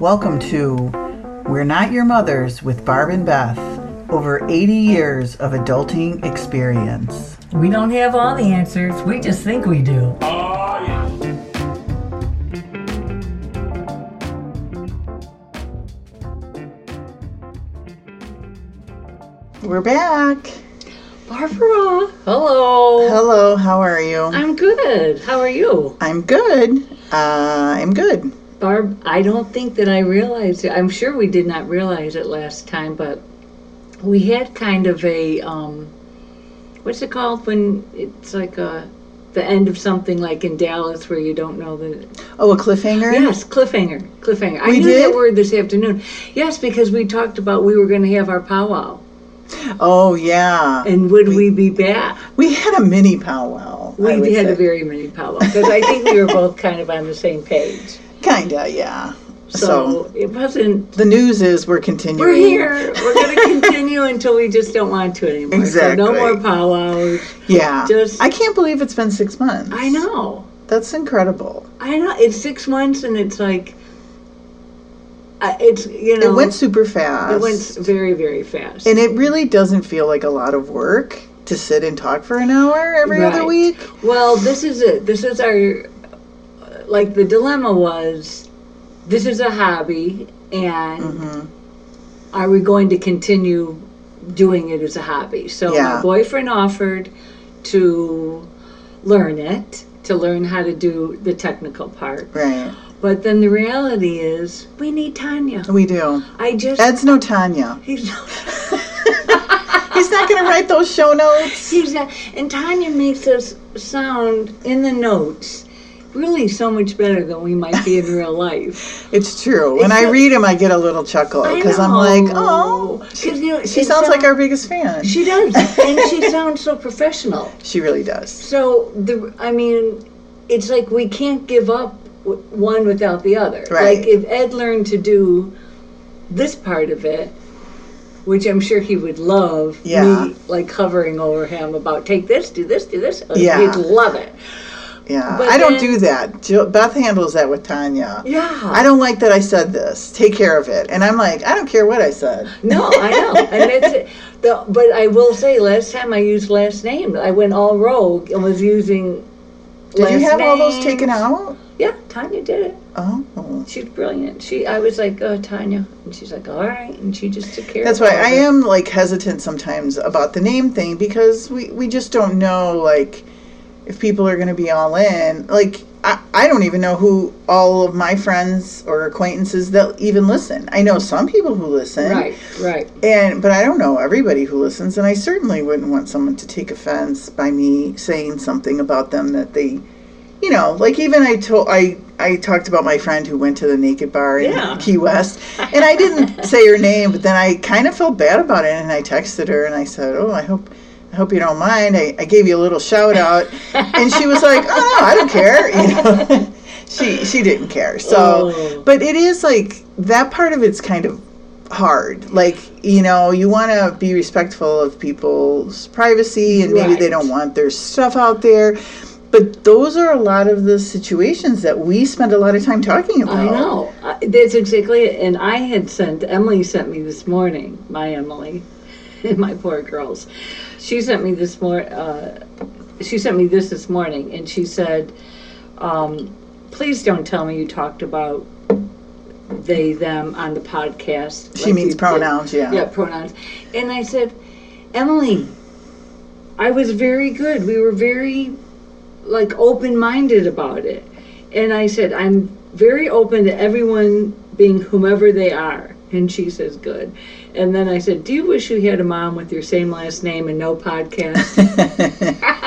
Welcome to We're Not Your Mothers with Barb and Beth. Over 80 years of adulting experience. We don't have all the answers, we just think we do. We're back. Barbara, hello. Hello, how are you? I'm good. How are you? I'm good. Uh, I'm good. Barb, I don't think that I realized it. I'm sure we did not realize it last time, but we had kind of a um, what's it called when it's like a the end of something like in Dallas where you don't know the Oh, a cliffhanger? yes cliffhanger cliffhanger. I knew did? that word this afternoon. Yes, because we talked about we were going to have our powwow Oh, yeah. and would we, be back? We had a mini powwow. We had say. a very mini powwow because I think we were both kind of on the same page. Kinda, yeah. So, So, it wasn't. the news is we're continuing. We're here. We're going to continue until we just don't want to anymore. So Exactly. no more powwows. Yeah. Just- I can't believe it's been six months. I know. That's incredible. I know. It's six months and it's like. Uh, it's you know. It went super fast. It went very very fast. And it really doesn't feel like a lot of work to sit and talk for an hour every other week. Well, this is it. This is our. Like the dilemma was, this is a hobby, and Mm-hmm. are we going to continue doing it as a hobby? So Yeah. my boyfriend offered to learn it, to learn how to do the technical part. Right. But then the reality is, we need Tanya. We do. I just. Ed's no Tanya. he's He's not going to write those show notes. He's a, and Tanya makes us sound in the notes really so much better than we might be in real life. It's true. When I read him, I get a little chuckle because I'm like, oh, 'Cause, you know, she sounds like our biggest fan. She does, and she sounds so professional. She really does. So the, I mean, it's like we can't give up w- one without the other. Right. Like if Ed learned to do this part of it, which I'm sure he would love, Yeah. me like hovering over him about take this, do this, do this. uh, Yeah. he'd love it. Yeah. But I don't then- do that. Jill, Beth handles that with Tanya. Yeah. I don't like that I said this. Take care of it. And I'm like, I don't care what I said. No, I know, and that's it. The, but I will say, last time I used last name, I went all rogue and was using. Did you have all those taken out? Yeah, Tanya did it. Oh. She's brilliant. She, I was like, uh, Tanya, and she's like, all right, and she just took care. That's why I it. am like hesitant sometimes about the name thing because we, we just don't know like if people are going to be all in. Like I, I don't even know who all of my friends or acquaintances that even listen. I know some people who listen. Right, right. And but I don't know everybody who listens and I certainly wouldn't want someone to take offense by me saying something about them that they you know, like even I told I I talked about my friend who went to the naked bar in Yeah. Key West, and I didn't say her name, but then I kind of felt bad about it, and I texted her and I said, "Oh, I hope." I hope you don't mind. I, I gave you a little shout out, and she was like, "Oh no, I don't care." You know, she she didn't care. So, Oh. but it is like that part of it's kind of hard. Like you know, you want to be respectful of people's privacy, and maybe they don't want their stuff out there. But those are a lot of the situations that we spend a lot of time talking about. I know. That's exactly it. And I had sent, Emily sent me this morning, my Emily, and my poor girls. She sent me this more, uh, she sent me this this morning and she said, um, please don't tell me you talked about they, them on the podcast. She like means you did." pronouns, yeah. Yeah, pronouns. And I said, Emily, I was very good. We were very like open minded about it. And I said, I'm very open to everyone being whomever they are. And she says, good. And then I said, Do you wish you had a mom with your same last name and no podcast?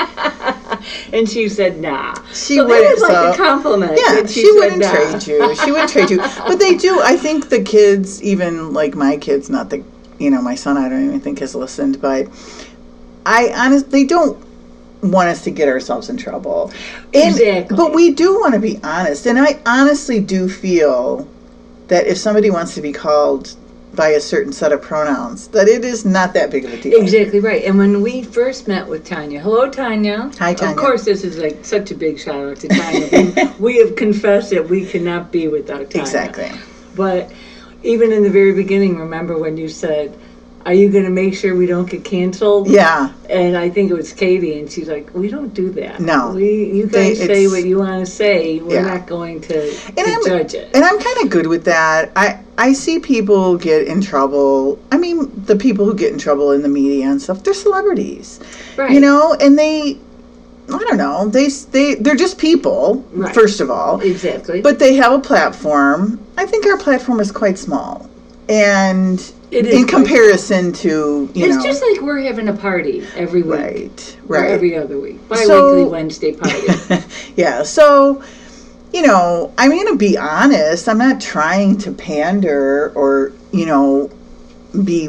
and she said, Nah. She so would- that was like so- a compliment. Yeah, she, said, wouldn't "Nah." trade you. She wouldn't trade you. But they do. I think the kids, even like my kids, not the, you know, my son, I don't even think has listened, but I honestly don't want us to get ourselves in trouble. And- Exactly. But we do want to be honest. And I honestly do feel that if somebody wants to be called by a certain set of pronouns, that it is not that big of a deal. Exactly right. And when we first met with Tanya, hello Tanya. Hi, Tanya. Of course, this is like such a big shout out to Tanya. we, we have confessed that we cannot be without Tanya. Exactly. But even in the very beginning, remember when you said, "Are you going to make sure we don't get canceled?" Yeah. And I think it was Katie, and she's like, "We don't do that. No. we you They- guys say what you want to say. We're Yeah. not going to, to And I'm- judge it." And I'm kind of good with that. I I see people get in trouble. I mean, the people who get in trouble in the media and stuff, they're celebrities. right. You know, and they I don't know. They they they're just people, Right. first of all. exactly. But they have a platform. I think our platform is quite small. And It is in comparison to, you know it's know, just like we're having a party every week, right, or right. every other week, bi-weekly So- Wednesday party. yeah. So, you know, I'm going to be honest. I'm not trying to pander or, you know, be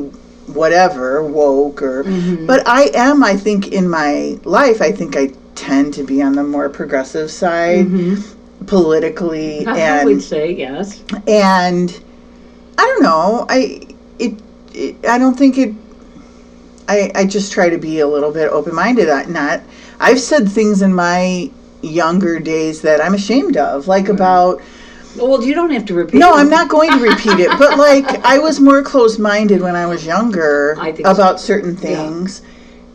whatever, woke or, Mhm. but I am, I think, in my life, I think I tend to be on the more progressive side Mhm. politically I and would say yes. and I don't know. I it, it I don't think it. I I just try to be a little bit open minded. Not I've said things in my younger days that I'm ashamed of, like about. Well, you don't have to repeat. No, it. I'm not going to repeat it, but like I was more close minded when I was younger think so. about certain Yeah. things,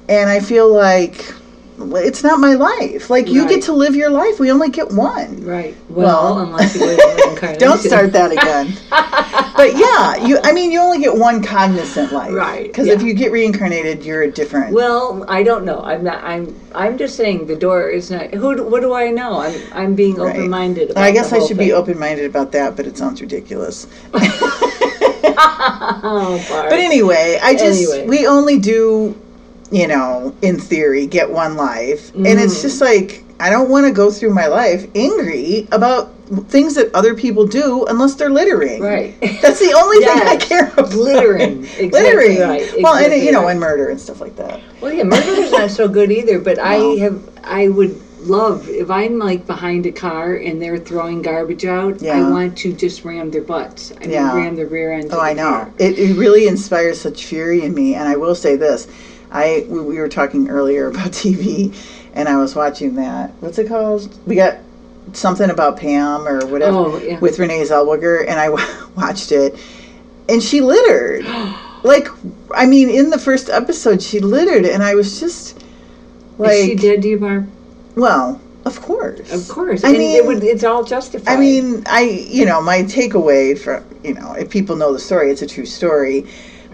and I feel like it's not my life. Like you Right. get to live your life. We only get one. Right. Well, Well, unless you live. Don't start that again. but yeah, you. I mean, you only get one cognizant life, Right, Because if you get reincarnated, you're a different. Well, I don't know. I'm not. I'm. I'm just saying the door is not. Who? What do I know? I'm. I'm being Right. open minded. I guess I should be open minded about that, but it sounds ridiculous. oh, But anyway, I just Anyway. we only do, you know, in theory, get one life, and it's Mm. just like I don't want to go through my life angry about things that other people do unless they're littering. Right. That's the only thing I care about. Littering. Exactly littering. right. Well, and you know, right. and murder and stuff like that. Well, yeah, murder is not so good either. But No. I have. I would love if I'm like behind a car and they're throwing garbage out. Yeah. I want to just ram their butts. I mean, Yeah. ram the rear end. Oh, I know. It, it really inspires such fury in me. And I will say this: I we, we were talking earlier about TV, and I was watching that. What's it called? We got something about Pam or whatever Oh, yeah. with Renee Zellweger, and I watched it, and she littered. like, I mean, in the first episode, she littered, and I was just like, is she did you, Barb? well, of course, Of course. I and mean- it would, it's all justified. I mean, I you know my takeaway from you know if people know the story, it's a true story,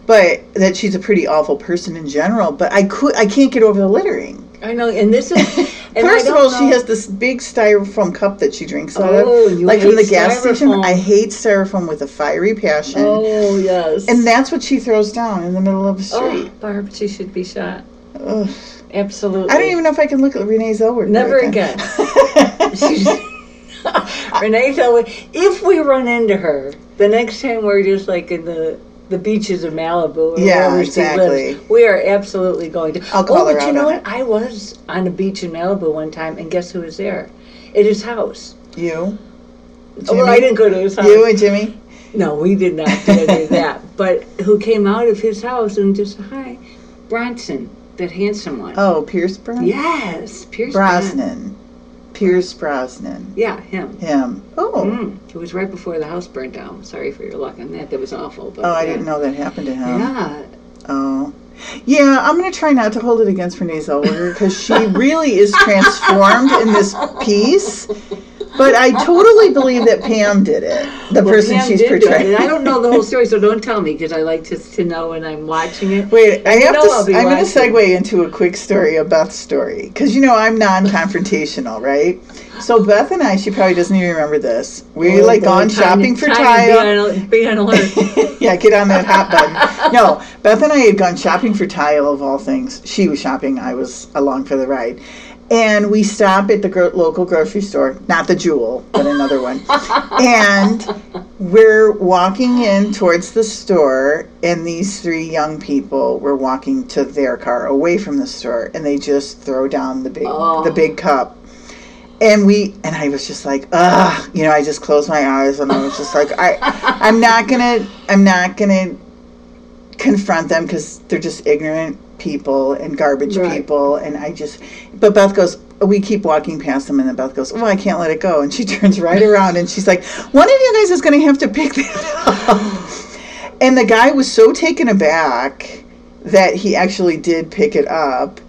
but that she's a pretty awful person in general. But I could I can't get over the littering. I know, and this is. And First of all, she has this big styrofoam cup that she drinks out Oh, of, you like from the gas station. I hate styrofoam with a fiery passion, Oh yes. and that's what she throws down in the middle of the street. oh, Barb, she should be shot. Ugh. Absolutely. I don't even know if I can look at Renee Zellweger. Never right again. Renee Zellweger. If we run into her, the next time we're just like in the the beaches of Malibu or Yeah, wherever exactly. she lives, we are absolutely going to. I'll call oh, but you know what? it. I was on a beach in Malibu one time, and guess who was there? At his house. you, Oh, well, I didn't go to his house. you and Jimmy. No, we did not do any of that. But who came out of his house and just hi, Bronson, that handsome one. Oh, Pierce Brosnan. Yes, Pierce Brosnan. Brosnan. Pierce Brosnan. Yeah, him. Him. Oh. Mm, it was right before the house burned down. Sorry for your luck on that. That was awful. But Oh, I yeah. didn't know that happened to him. Yeah, Oh. Yeah, I'm going to try not to hold it against Renee Zellweger because she really is transformed in this piece. But I totally believe that Pam did it, the Well, person Pam she's do it, portraying. I don't know the whole story, so don't tell me because I like to, to know when I'm watching it. Wait, I have to. be I'm going to segue into a quick story of Beth's story because you know I'm non-confrontational, right? So Beth and I, she probably doesn't even remember this. We Oh, like boy, gone shopping for tile. Be on, be on alert. yeah, get on that hot button. No, Beth and I had gone shopping for tile of all things. She was shopping, I was along for the ride. And we stop at the gro- local grocery store, not the Jewel, but another one. and we're walking in towards the store, and these three young people were walking to their car away from the store, and they just throw down the big Oh. the big cup. And we and I was just like, ugh, you know, I just closed my eyes and I was just like, I, I'm not gonna, I'm not gonna confront them because they're just ignorant people and garbage Right. people. And I just, but Beth goes, we keep walking past them, and then Beth goes, "Oh, I can't let it go," and she turns right around and she's like, "One of you guys is going to have to pick that up." and the guy was so taken aback that he actually did pick it up,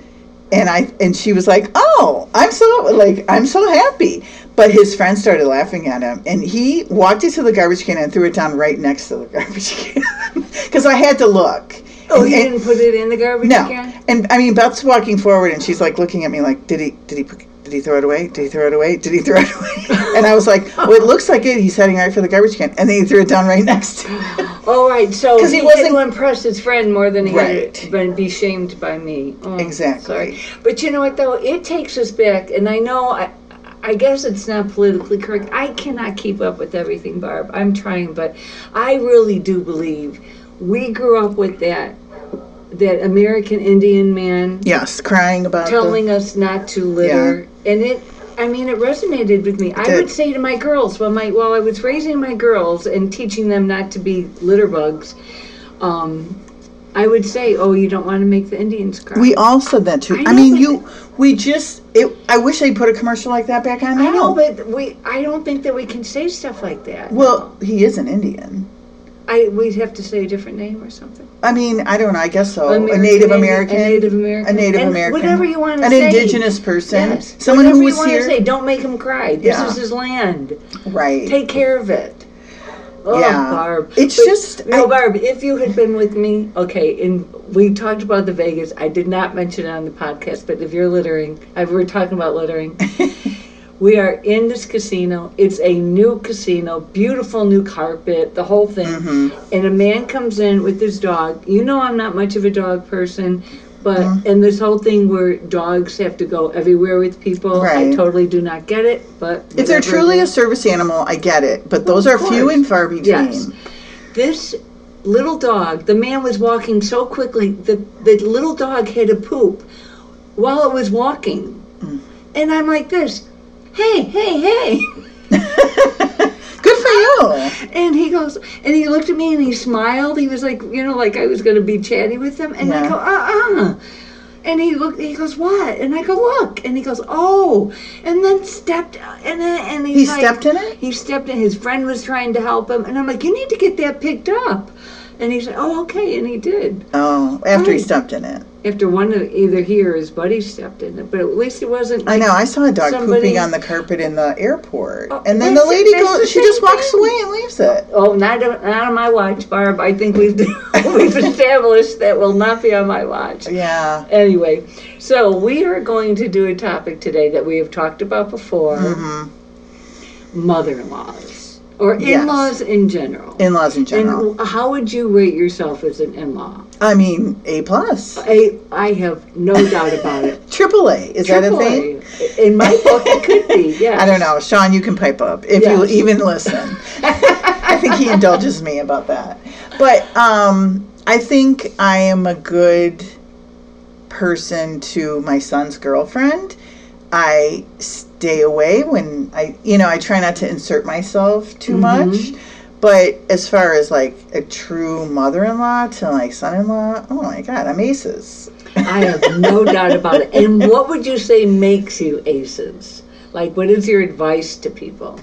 and I and she was like, "Oh, I'm so like I'm so happy." But his friend started laughing at him, and he walked it to the garbage can and threw it down right next to the garbage can because I had to look. Oh, And- didn't put it in the garbage no, can? and I mean Beth's walking forward, and she's like looking at me like, "Did he? Did he? Did he throw it away? Did he throw it away? Did he throw it away?" and I was like, "Well, it looks like it. He's heading right for the garbage can," and then he threw it down right next. to it. Oh, right. So he, he wasn't- to impress his friend more than he Right. had been be shamed by me. Oh, Exactly. Sorry. But you know what, though? It takes us back, and I know, I, I guess it's not politically correct. I cannot keep up with everything, Barb. I'm trying, but I really do believe we grew up with that that American Indian man yes, crying about telling us not to litter, yeah. and it. I mean, it resonated with me. I did. would say to my girls while my while I was raising my girls and teaching them not to be litter bugs, um, I would say, "Oh, you don't want to make the Indians cry." We all said that too. I I, mean, you. We just. It. I wish they put a commercial like that back on. I know, but we. I don't think that we can say stuff like that. Well, he is an Indian. I we'd have to say a different name or something. I mean, I don't know. I guess so. American a Native American. a Native American, A Native And American. whatever you want to An say. An Indigenous person. Yes. Someone Whatever who was you want here. to say. Don't make him cry. This Yeah. is his land. Right. Take care of it. Oh, Yeah. Barb. It's But, just- no, I- Barb. If you had been with me, okay, and we talked about the Vegas. I did not mention it on the podcast, but if you're littering, I we were talking about littering. we are in this casino. It's a new casino, beautiful new carpet, the whole thing. Mm-hmm. And a man comes in with his dog. You know, I'm not much of a dog person. But Mm-hmm. and this whole thing where dogs have to go everywhere with people, I totally do not get it. But If they're truly a service animal, I get it. But those are few and far between. Yes. This little dog, the man was walking so quickly, the, the little dog had to poop while it was walking. Mm. And I'm like this, hey, hey, hey. Good for you. And he goes, and he looked at me and he smiled. He was like, you know, like I was going to be chatty with him. And I go, uh uh And he looked. He goes, "What?" And I go, "Look." And he goes, "Oh." And then stepped. And then and he's He like- stepped in it? He stepped in. His friend was trying to help him, and I'm like, "You need to get that picked up." And he said, "Oh, okay." And he did. Oh, after he Right. stepped in it. After one of either he or his buddy stepped in it, but at least it wasn't. I like- know. I saw a dog somebody- pooping on the carpet in the airport, Oh, and then that's- the lady that's goes. the She just same walks thing. away and leaves it. Oh, not on- not on my watch, Barb. I think we've we've established that will not be on my watch. Yeah. Anyway, so we are going to do a topic today that we have talked about before: hmm mother-in-laws or Yes. in-laws in general. In-laws in general. And how would you rate yourself as an in-law? I mean, A plus, I I have no doubt about it. triple A. Is that a thing? A. In my book, it could be. Yeah. I don't know. Sean, you can pipe up if you even listen. I think he indulges me about that. But um, I think I am a good person to my son's girlfriend. I stay away when I, you know, I try not to insert myself too Mhm. much. But as far as like a true mother in law to like son in law, oh my God, I'm aces. I have no doubt about it. And what would you say makes you aces? Like, what is your advice to people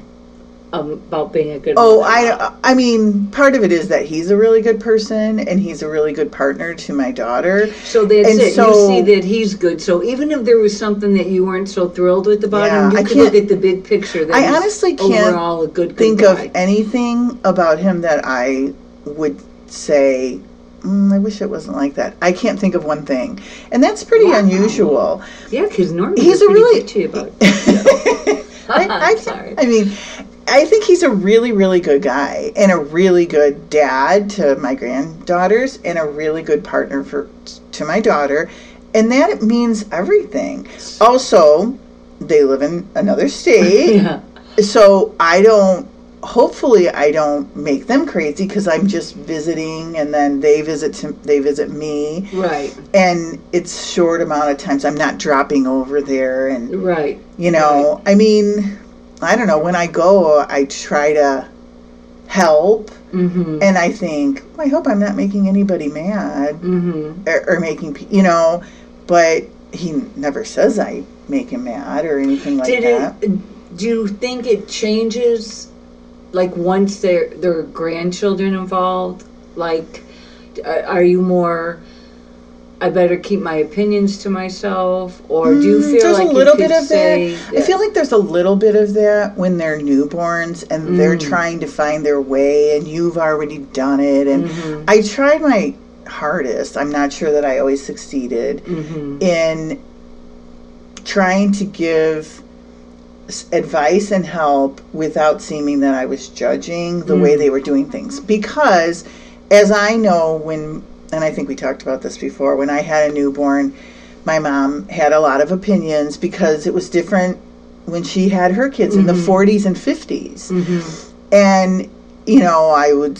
um, about being a good? Oh, mother-in-law? I I mean, part of it is that he's a really good person and he's a really good partner to my daughter. So that's and it. so- you see that he's good. So even if there was something that you weren't so thrilled with about Yeah, him, you I could look can't- at the big picture. That I honestly can't overall a good, good Think guy. of anything about him that I would say. Mm, I wish it wasn't like that. I can't think of one thing, and that's pretty Wow. unusual. yeah, because normally He's a really. about it. I, I, Sorry. I mean, I think he's a really, really good guy and a really good dad to my granddaughters and a really good partner for to my daughter, and that means everything. Also, they live in another state, yeah. so I don't. Hopefully, I don't make them crazy because I'm just visiting, and then they visit to, they visit me, Right. and it's short amount of times. I'm not dropping over there, and Right. you know, I mean, I don't know. When I go, I try to help, Mm-hmm. and I think, well, I hope I'm not making anybody mad Mm-hmm. or, or making, you know, but he never says I make him mad or anything like Did that. it? Do you think it changes, like once there there are grandchildren involved? Like, uh, are you more? I better keep my opinions to myself, or do you Mm, feel there's like a little bit of that. I feel like there's a little bit of that when they're newborns and they're Mm. trying to find their way, and you've already done it. And Mhm. I tried my hardest. I'm not sure that I always succeeded Mhm. in trying to give advice and help without seeming that I was judging the way Mm. they were doing things. Because, as I know, when, and I think we talked about this before, when I had a newborn, my mom had a lot of opinions because it was different when she had her kids in the Mhm. 40s and 50s Mhm. and you know i would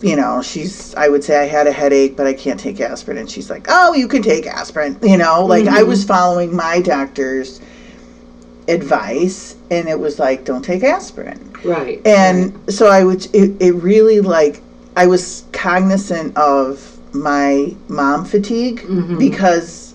you know she's i would say i had a headache but i can't take aspirin and she's like oh you can take aspirin you know like i Mhm. was following my doctor's advice and it was like don't take aspirin Right. and so i would it, it really like i was cognizant of my mom fatigue Mhm. because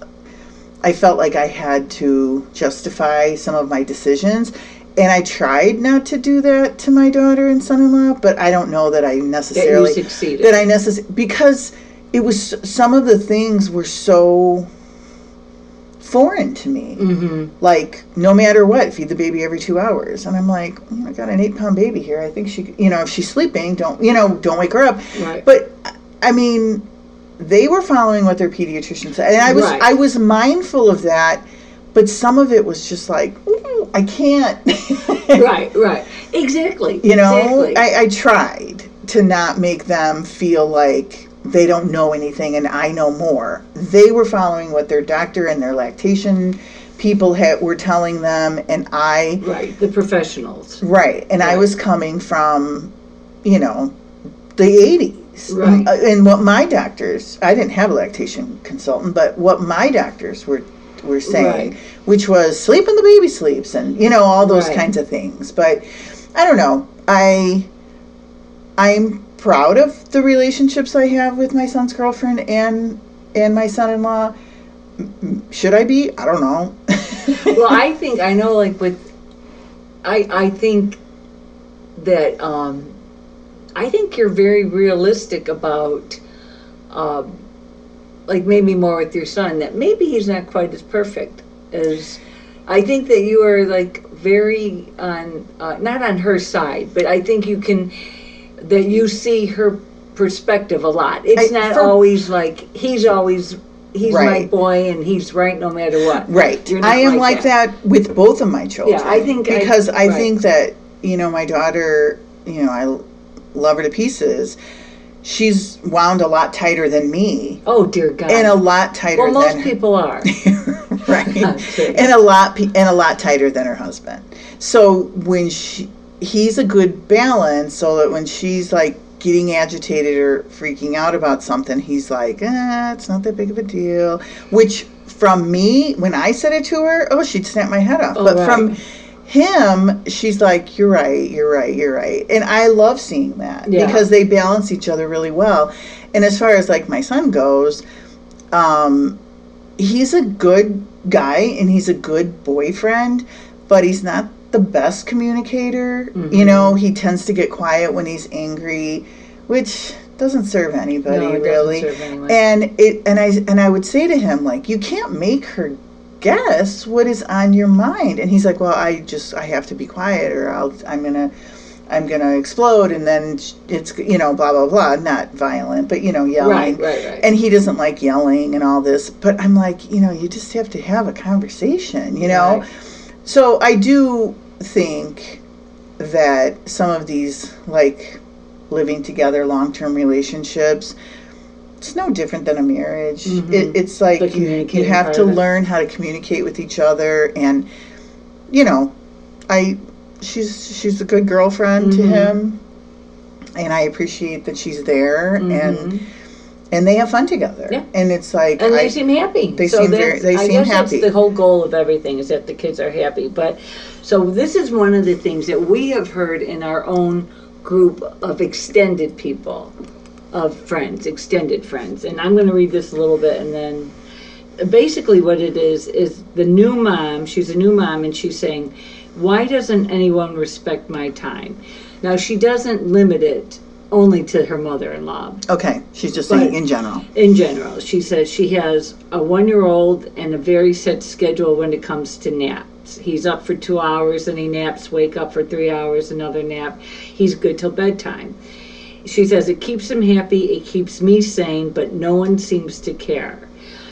i felt like i had to justify some of my decisions and i tried not to do that to my daughter and son-in-law but i don't know that i that necessarily succeeded. that i necessarily because it was some of the things were so foreign to me mm-hmm. like no matter what feed the baby every two hours and i'm like "Mm, i got an eight pound baby here i think she you know if she's sleeping don't you know don't wake her up Right. but i mean they were following what their pediatrician said and i was Right. i was mindful of that but some of it was just like i can't right. Right. Exactly. you know Exactly. I, I tried to not make them feel like they don't know anything and i know more they were following what their doctor and their lactation people had were telling them and i right. The professionals. right and i was coming from you know the 80s Right. Uh, and what my doctors i didn't have a lactation consultant but what my doctors were were saying Right. which was sleep when the baby sleeps and you know all those Right. kinds of things but i don't know i i'm proud of the relationships i have with my son's girlfriend and and my son-in-law should i be i don't know well, I think I know. Like with, I I think that um, I think you're very realistic about, um, like maybe more with your son. That maybe he's not quite as perfect as. I think that you are like very on uh, not on her side, but I think you can that you see her perspective a lot. It's I- not for- always like he's always he's my boy and he's right no matter what. Right. I am like like, that. with both of my children. Yeah, I think because I, right. think that you know my daughter, you know, I love her to pieces. She's wound a lot tighter than me, Oh dear God! and a lot tighter well, most people are. right, and a lot and a lot tighter than her husband. So when she, he's a good balance, so that when she's like getting agitated or freaking out about something, he's like, eh, it's not that big of a deal. Which from me, when I said it to her, oh, she'd snap my head off. Oh, but right. from him, she's like, you're right, you're right, you're right. And I love seeing that Yeah. because they balance each other really well. And as far as like my son goes, um, he's a good guy and he's a good boyfriend, but he's not the best communicator. You Mhm. know, he tends to get quiet when he's angry, which doesn't serve anybody No, really. serve. And it and I and I would say to him like, you can't make her guess what is on your mind. And he's like, well, I just I have to be quiet or I'll I'm gonna. I'm gonna explode, and then it's you know blah blah blah. Not violent, but you know yelling right, right, right. and he doesn't like yelling and all this but i'm like you know you just have to have a conversation you know Right. so i do think that some of these like living together long-term relationships it's no different than a marriage Mhm. it, it's like you, you have to learn how to communicate with each other and you know i she's she's a good girlfriend to Mhm. him and i appreciate that she's there and Mhm. and they have fun together. Yeah. And it's like and they I, seem happy. they so seem very- they I seem guess happy. That's the whole goal of everything is that the kids are happy. But so this is one of the things that we have heard in our own group of extended people, of friends, extended friends. And I'm going to read this a little bit, and then basically what it is is the new mom. She's a new mom, and she's saying, "Why doesn't anyone respect my time?" Now she doesn't limit it only to her mother-in-law. Okay, she's just saying But- in general. In general, she says she has a one-year-old and a very set schedule when it comes to naps. He's up for two hours and he naps. Wake up for three hours, another nap. He's good till bedtime. She says it keeps him happy, it keeps me sane, but no one seems to care.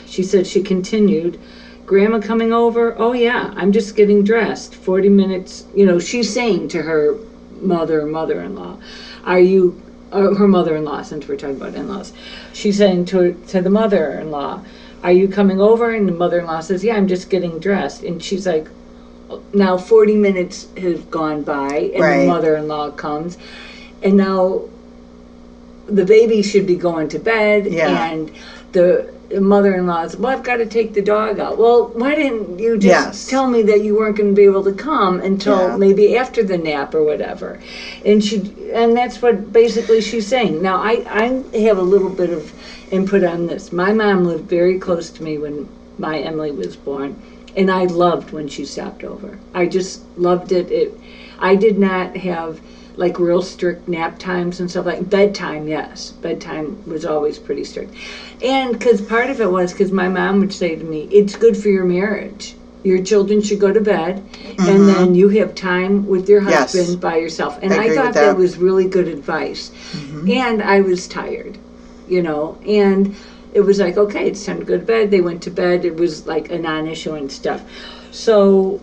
She said she continued, Grandma coming over? Oh, yeah, I'm just getting dressed. 40 minutes, you know, she's saying to her mother, mother in law, Are you, uh, her mother in law, since we're talking about in laws, she's saying to, to the mother in law, Are you coming over? And the mother in law says, Yeah, I'm just getting dressed. And she's like, Now 40 minutes have gone by, and Right. the mother in law comes, and now the baby should be going to bed Yeah. and the mother-in-law's well i've got to take the dog out well why didn't you just Yes. tell me that you weren't going to be able to come until Yeah. maybe after the nap or whatever and she and that's what basically she's saying now i i have a little bit of input on this my mom lived very close to me when my emily was born and i loved when she stopped over i just loved it it i did not have like real strict nap times and stuff like bedtime yes bedtime was always pretty strict and because part of it was because my mom would say to me it's good for your marriage your children should go to bed and then you have time with your Mm-hmm. Yes. husband by yourself and I i, thought that. that. Mm-hmm. was really good advice and i was tired you know and it was like okay it's time to go to bed they went to bed it was like a non-issue and stuff so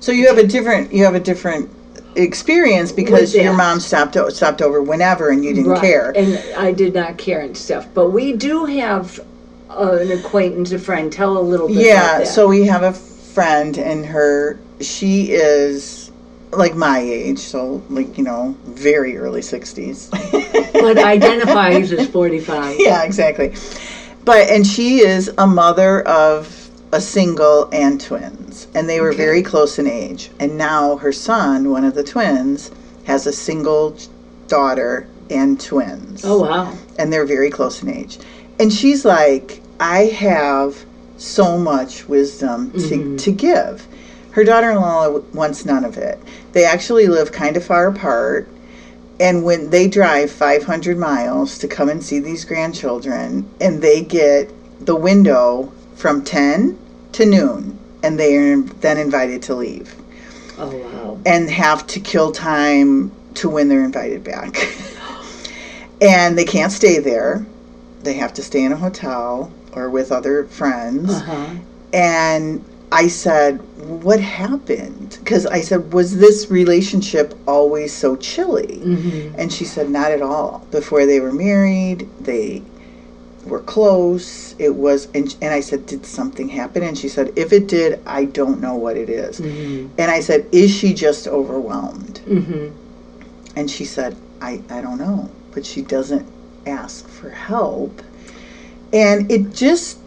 So you have a different you have a different experience because your mom stopped stopped over whenever and you didn't Right, care. And I did not care and stuff. But we do have uh, an acquaintance, a friend. Tell a little bit. Yeah, about that. so we have a friend and her she is like my age, so like, you know, very early 60s. but identifies as forty-five. yeah, exactly. But and she is a mother of a single and twins, and they were Okay. very close in age. And now her son, one of the twins, has a single daughter and twins, Oh wow. and they're very close in age. And she's like, I have so much wisdom to, Mhm. to give. Her daughter-in-law wants none of it. They actually live kind of far apart. And when they drive 500 miles to come and see these grandchildren, and they get the window from 10 to noon, and they are then invited to leave Oh wow. and have to kill time to when they're invited back. and they can't stay there. They have to stay in a hotel or with other friends. Uh huh. And I said, What happened? Because I said, Was this relationship always so chilly? hmm And she said, Not at all. Before they were married, they were close. It was, and, and I said, Did something happen? And she said, If it did, I don't know what it is." hmm And I said, Is she just overwhelmed? hmm And she said, I, I don't know. But she doesn't ask for help. And it just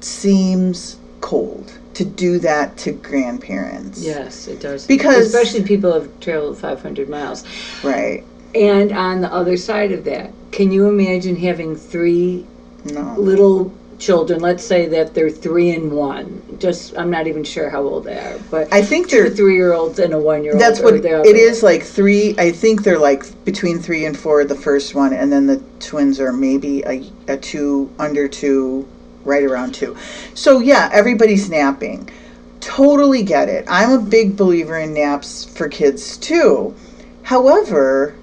seems cold to do that to grandparents. Yes, it does. Because- especially people have traveled five hundred miles. Right. And on the other side of that, can you imagine having three No. little children? Let's say that they're three and one. Just I'm not even sure how old they are, but I think two they're three-year-olds and a one-year-old. That's what it is like three. I think they're like between three and four, the first one, and then the twins are maybe a, a two, under two, right around two. So yeah, everybody's napping. Totally get it. I'm a big believer in naps for kids too. However,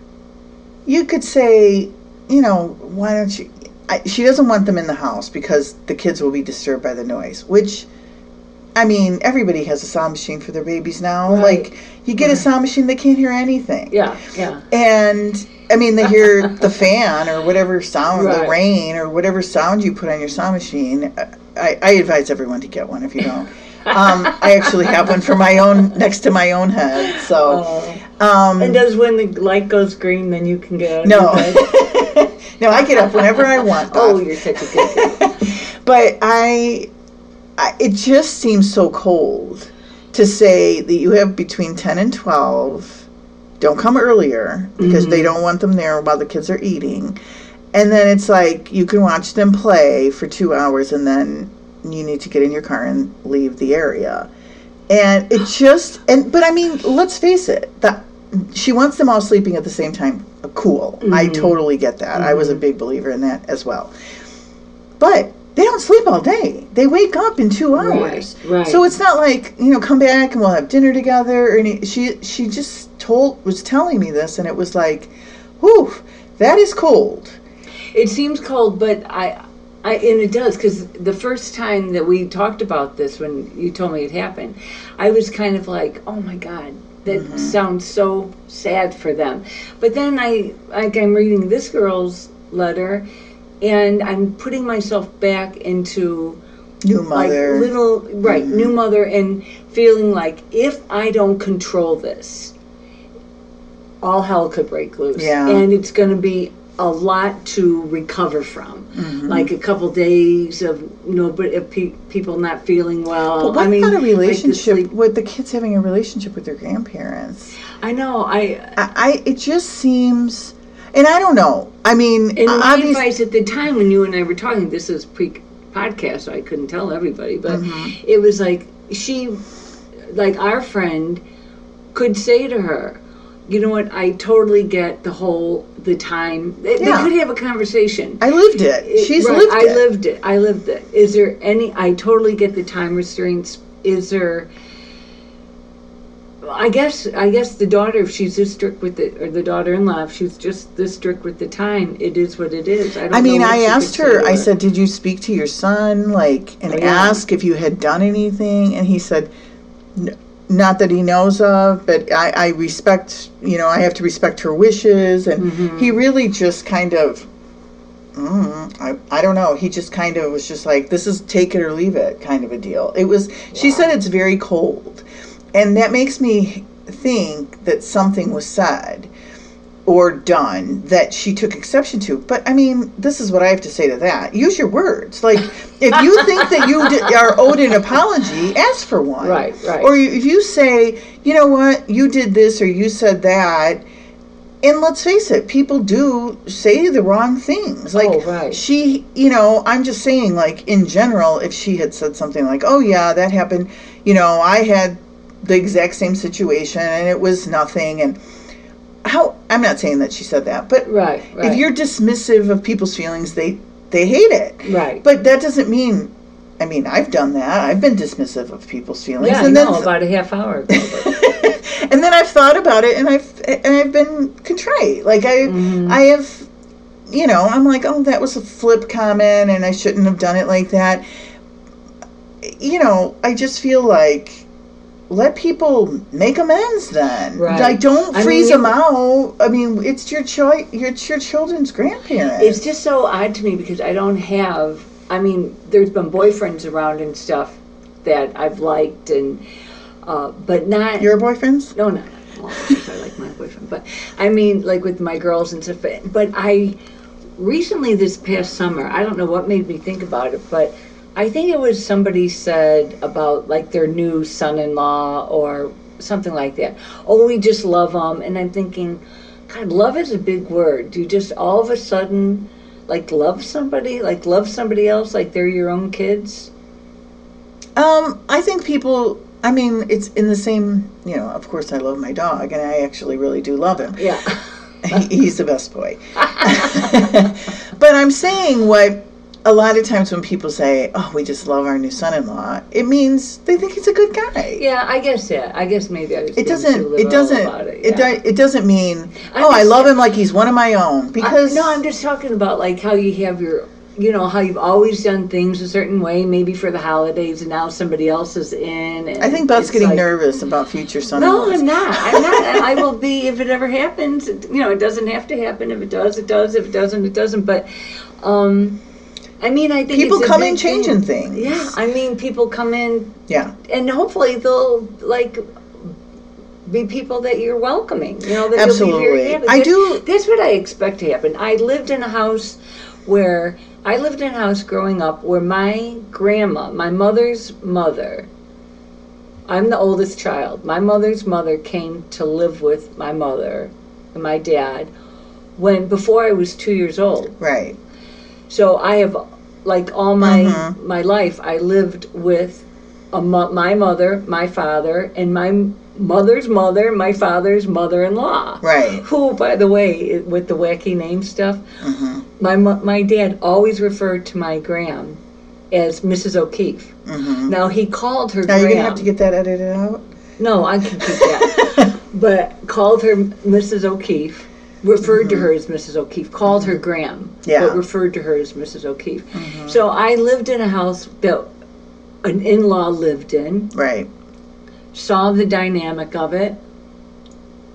you could say, you know, why don't you? I, she doesn't want them in the house because the kids will be disturbed by the noise, which. I mean, everybody has a sound machine for their babies now. Right. Like, you get a sound machine, they can't hear anything. Yeah, yeah. And I mean, they hear the fan or whatever sound, the rain or whatever sound you put on your sound machine. I, I advise everyone to get one if you don't. Um, I actually have one for my own, next to my own head. So, Oh. Um, and does when the light goes green, then you can get out of no, bed? no, I get up whenever I want. Oh, you're such a good girl. but I, I, it just seems so cold to say that you have between 10 and 12 don't come earlier because they don't want them there while the kids are eating and then it's like you can watch them play for two hours and then you need to get in your car and leave the area. And it just and but I mean, let's face it, that she wants them all sleeping at the same time. Cool. I mm-hmm. totally get that. I was a mm-hmm. big believer in that as well. But they don't sleep all day. They wake up in two hours. Right, right. So it's not like you know, come back and we'll have dinner together. Or any, she she just told was telling me this, and it was like, whew, that is cold. It seems cold, but I, I and it does because the first time that we talked about this, when you told me it happened, I was kind of like, oh my god, that Mm-hmm. sounds so sad for them. But then I, like, I'm reading this girl's letter, and I'm putting myself back into New like mother. Mm-hmm. little right new mother and feeling like if i don't control this all hell could break loose Yeah. and it's going to be a lot to recover from Mm-hmm. like a couple days of nobody of pe- people not feeling well but what i mean about a like the relationship with the kids having a relationship with their grandparents? i know i I, I it just seems, and I don't know. I mean, And my advice at the time when you and I were talking, this is pre podcast, so I couldn't tell everybody, but Mm-hmm. it was like she, like our friend, could say to her, you know what, I totally get the whole, the time. They, they could have a conversation. I lived it. She's Right, lived I it. lived it. I lived it. Is there any? I totally get the time restraints. Is there? I guess. I guess the daughter, if she's this strict with it, or the daughter-in-law, if she's just this strict with the time, it is what it is. I don't. I mean, I asked her. I said, "Did you speak to your son, like, and Oh, yeah. ask if you had done anything?" And he said, "N- "Not that he knows of, but I, I respect. You know, I have to respect her wishes." And Mm-hmm. he really just kind of, mm, I, I don't know. He just kind of was just like, "This is take it or leave it," kind of a deal. It was. She said it's very cold, and that makes me think that something was said or done that she took exception to. But I mean, this is what I have to say to that. Use your words. Like, if you think that you di- are owed an apology, ask for one. Right, right. Or you- if you say, you know what, you did this or you said that. And let's face it, people do say the wrong things. Like Oh, right. she, you know, I'm just saying, like in general, if she had said something like, "Oh yeah, that happened," you know, I had the exact same situation and it was nothing, and how I'm not saying that she said that, but Right. Right. if you're dismissive of people's feelings, they they hate it. Right. But that doesn't mean. I mean, I've done that. I've been dismissive of people's feelings, yeah, I and know then about a half hour ago. and then I've thought about it, and I've and I've been contrite. Like I Mm-hmm. I have, you know, I'm like, oh, that was a flip comment, and I shouldn't have done it like that. You know, I just feel like. Let people make amends then. Right. Like, don't I freeze mean, them out. I mean, it's your choice. It's your children's grandparents. It's just so odd to me because I don't have. I mean, there's been boyfriends around and stuff that I've liked, and uh, but not. your boyfriends. no, no. Well, I like my boyfriend, but I mean, like with my girls and stuff. But I recently, this past summer, I don't know what made me think about it, but I think it was somebody said about like their new son-in-law or something like that. Oh, we just love them, and I'm thinking, God, love is a big word. Do you just all of a sudden like love somebody, like love somebody else, like they're your own kids? Um, I think people. I mean, it's in the same. You know, of course, I love my dog, and I actually really do love him. Yeah. He's the best boy. but I'm saying what a lot of times when people say, "Oh, we just love our new son-in-law," it means they think he's a good guy. Yeah, I guess yeah. I guess maybe I was. It doesn't. It doesn't. It, It yeah. do, it doesn't mean. I Oh, I love him like he's one of my own. Because I, no, I'm just talking about like how you have your, you know, how you've always done things a certain way, maybe for the holidays, and now somebody else is in. And I think Beth's getting like, nervous about future No, son-in-laws. I'm not. I'm not. I will be if it ever happens. You know, it doesn't have to happen. If it does, it does. If it doesn't, it doesn't. But, um, I mean, I think People come in changing thing. things. Yeah, I mean, people come in Yeah. and hopefully they'll like be people that you're welcoming. You know, that you'll Absolutely. be very happy. I do- That's what I expect to happen. I lived in a house where I lived in a house growing up where my grandma, my mother's mother, I'm the oldest child. My mother's mother came to live with my mother and my dad when before I was two years old. Right. So I have like all my Mhm. my life, I lived with a mo- my mother, my father, and my mother's mother, my father's mother-in-law. Right. Who, by the way, with the wacky name stuff, hmm my my dad always referred to my Gram as Mrs. O'Keefe. hmm Now he called her Now you're gonna have to get that edited out. no, I can keep that. but called her Mrs. O'Keefe, referred to her as Mrs. O'Keefe, called her Gram, Mm-hmm. Yeah. Mm-hmm. but referred to her as Mrs. O'Keefe. So I lived in a house that an in-law lived in, Right. saw the dynamic of it,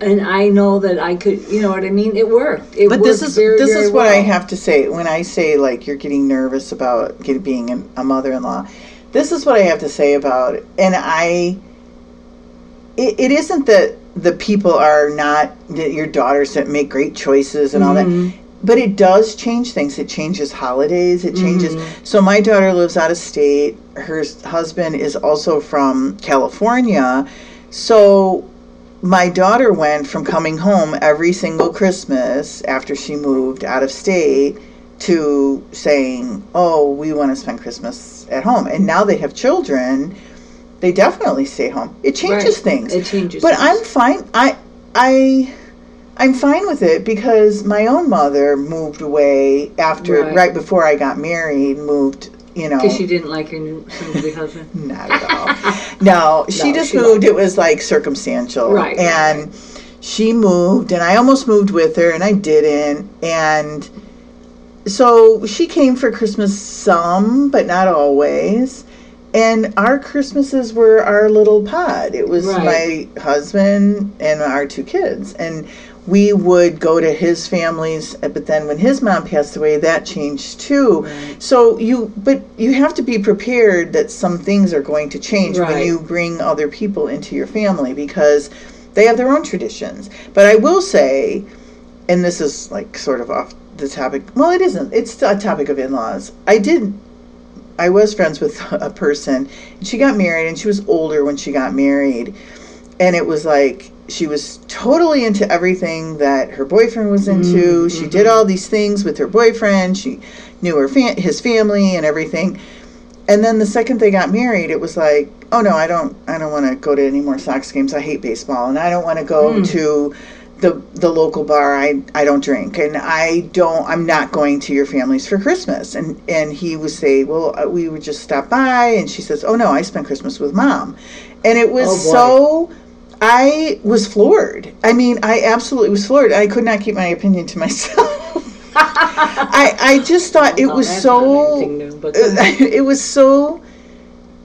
and I know that I could, you know what I mean. It worked. It But this is very, this very is what I have to say when I say like you're getting nervous about being a mother-in-law. This is what I have to say about it, and I. It, it isn't that the people are not your daughters that make great choices and all Mm-hmm. that, but it does change things. It changes holidays. It changes. Mm-hmm. So my daughter lives out of state. Her husband is also from California, so my daughter went from coming home every single Christmas after she moved out of state to saying, "Oh, we want to spend Christmas at home." And now they have children, they definitely stay home. It changes Right. things. It changes. but things. I'm fine. I I I'm fine with it because my own mother moved away after Right. right, before I got married, moved, you know, because she didn't like her new husband. not at all. no, she No, just she moved. It was like circumstantial. Right, right, And she moved, and I almost moved with her, and I didn't. And so she came for Christmas some, but not always. And our Christmases were our little pod. It was Right. my husband and our two kids. And we would go to his family's, but then when his mom passed away, that changed too. Right. So you, but you have to be prepared that some things are going to change when you bring other people into your family because they have their own traditions. But I will say, and this is like sort of off the topic. Well, it isn't. It's a topic of in-laws. I did. I was friends with a person, and she got married, and she was older when she got married, and it was like she was totally into everything that her boyfriend was mm-hmm. into. She did all these things with her boyfriend. She knew her fa- his family and everything. And then the second they got married, it was like, oh no, I don't, I don't want to go to any more Sox games. I hate baseball, and I don't want mm. to go to the the local bar. I I don't drink, and I don't. I'm not going to your family's for Christmas. And and he would say, well, uh, we would just stop by, and she says, oh no, I spent Christmas with mom, and it was Oh, so. I was floored. I mean, I absolutely was floored. I could not keep my opinion to myself. I I just thought it was so new, but go ahead. it was so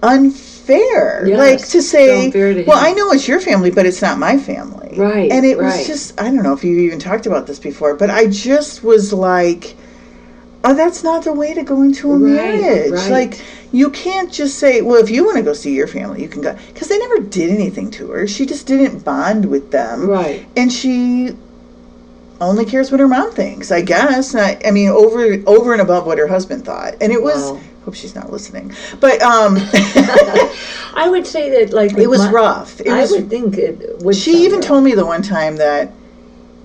unfair. Yes, like to say, to well. I know it's your family, but it's not my family. Right, And it was just, I don't know if you even talked about this before, but I just was like, oh, that's not the way to go into a Right, marriage. right. Like, you can't just say, well, if you want to go see your family, you can go. Because they never did anything to her. She just didn't bond with them. Right. And she only cares what her mom thinks, I guess. I, I mean, over over and above what her husband thought. And it was, Wow. Hope she's not listening, but um, I would say that like it was my- rough. It I was. would think it would. She even rough. told me the one time that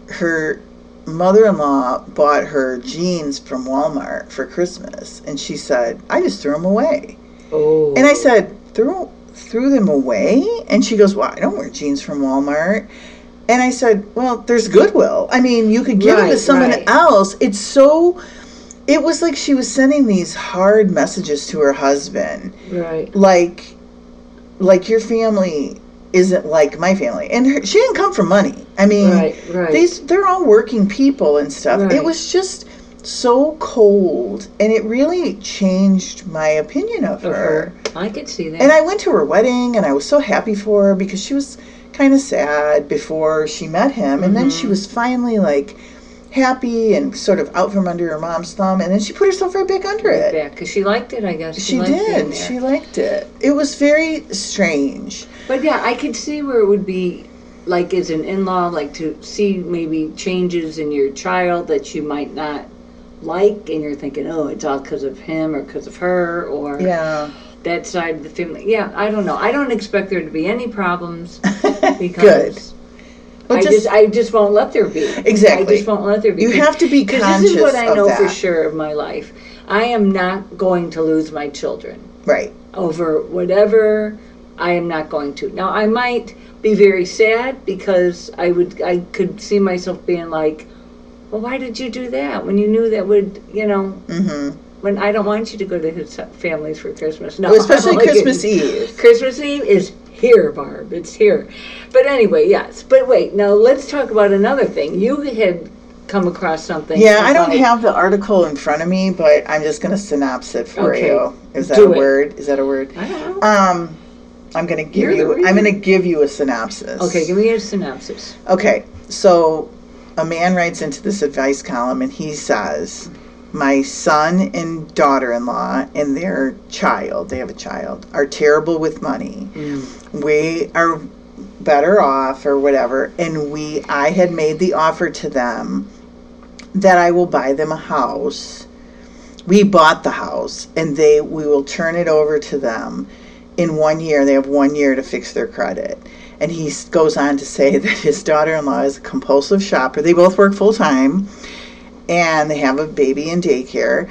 her mother-in-law bought her jeans from Walmart for Christmas, and she said, "I just threw them away." Oh. And I said, "Threw threw them away?" And she goes, "Well, I don't wear jeans from Walmart." And I said, "Well, there's Goodwill. I mean, you could give them to someone right. else." It's so. It was like she was sending these hard messages to her husband Right. like like your family isn't like my family and her, she didn't come from money i mean Right. Right. these they're all working people and stuff Right. it was just so cold and it really changed my opinion of of her her. I could see that. and i went to her wedding and i was so happy for her because she was kind of sad before she met him and then she Mm-hmm. was finally like happy and sort of out from under her mom's thumb and then she put herself right back under it back because she liked it. I guess she being did. She liked it. It was very strange. But yeah, I could see where it would be like as an in-law, like to see maybe changes in your child that you might not like, and you're thinking, oh, it's all because of him or because of her or Yeah. that side of the family. Yeah, I don't know. I don't expect there to be any problems because I just- just, I just won't let there be. Exactly. I just won't let there be. You have to be Because conscious this is what I know for sure of my life. I am not going to lose my children Right. over whatever. I am not going to. Now I might be very sad because I would I could see myself being like, well, why did you do that when you knew that would you know Mm-hmm. when I don't want you to go to his families for Christmas. No, Well, especially Christmas. Eve. Christmas Eve is here, Barb. It's here. But anyway, yes. But wait, now let's talk about another thing. You had come across something. Yeah, I don't have the article in front of me, but I'm just going to synopsis it for Okay. you. Is that Do a it. word? Is that a word? I don't know. Um, I'm going to give You're you. I'm going to give you a synopsis. Okay, give me a synopsis. Okay, so a man writes into this advice column and he says, My son and daughter in law and their child, they have a child, are terrible with money. Mm. We are better off or whatever. And we, I had made the offer to them that I will buy them a house. We bought the house and they, we will turn it over to them in one year. They have one year to fix their credit. And he goes on to say that his daughter in law is a compulsive shopper. They both work full time and they have a baby in daycare.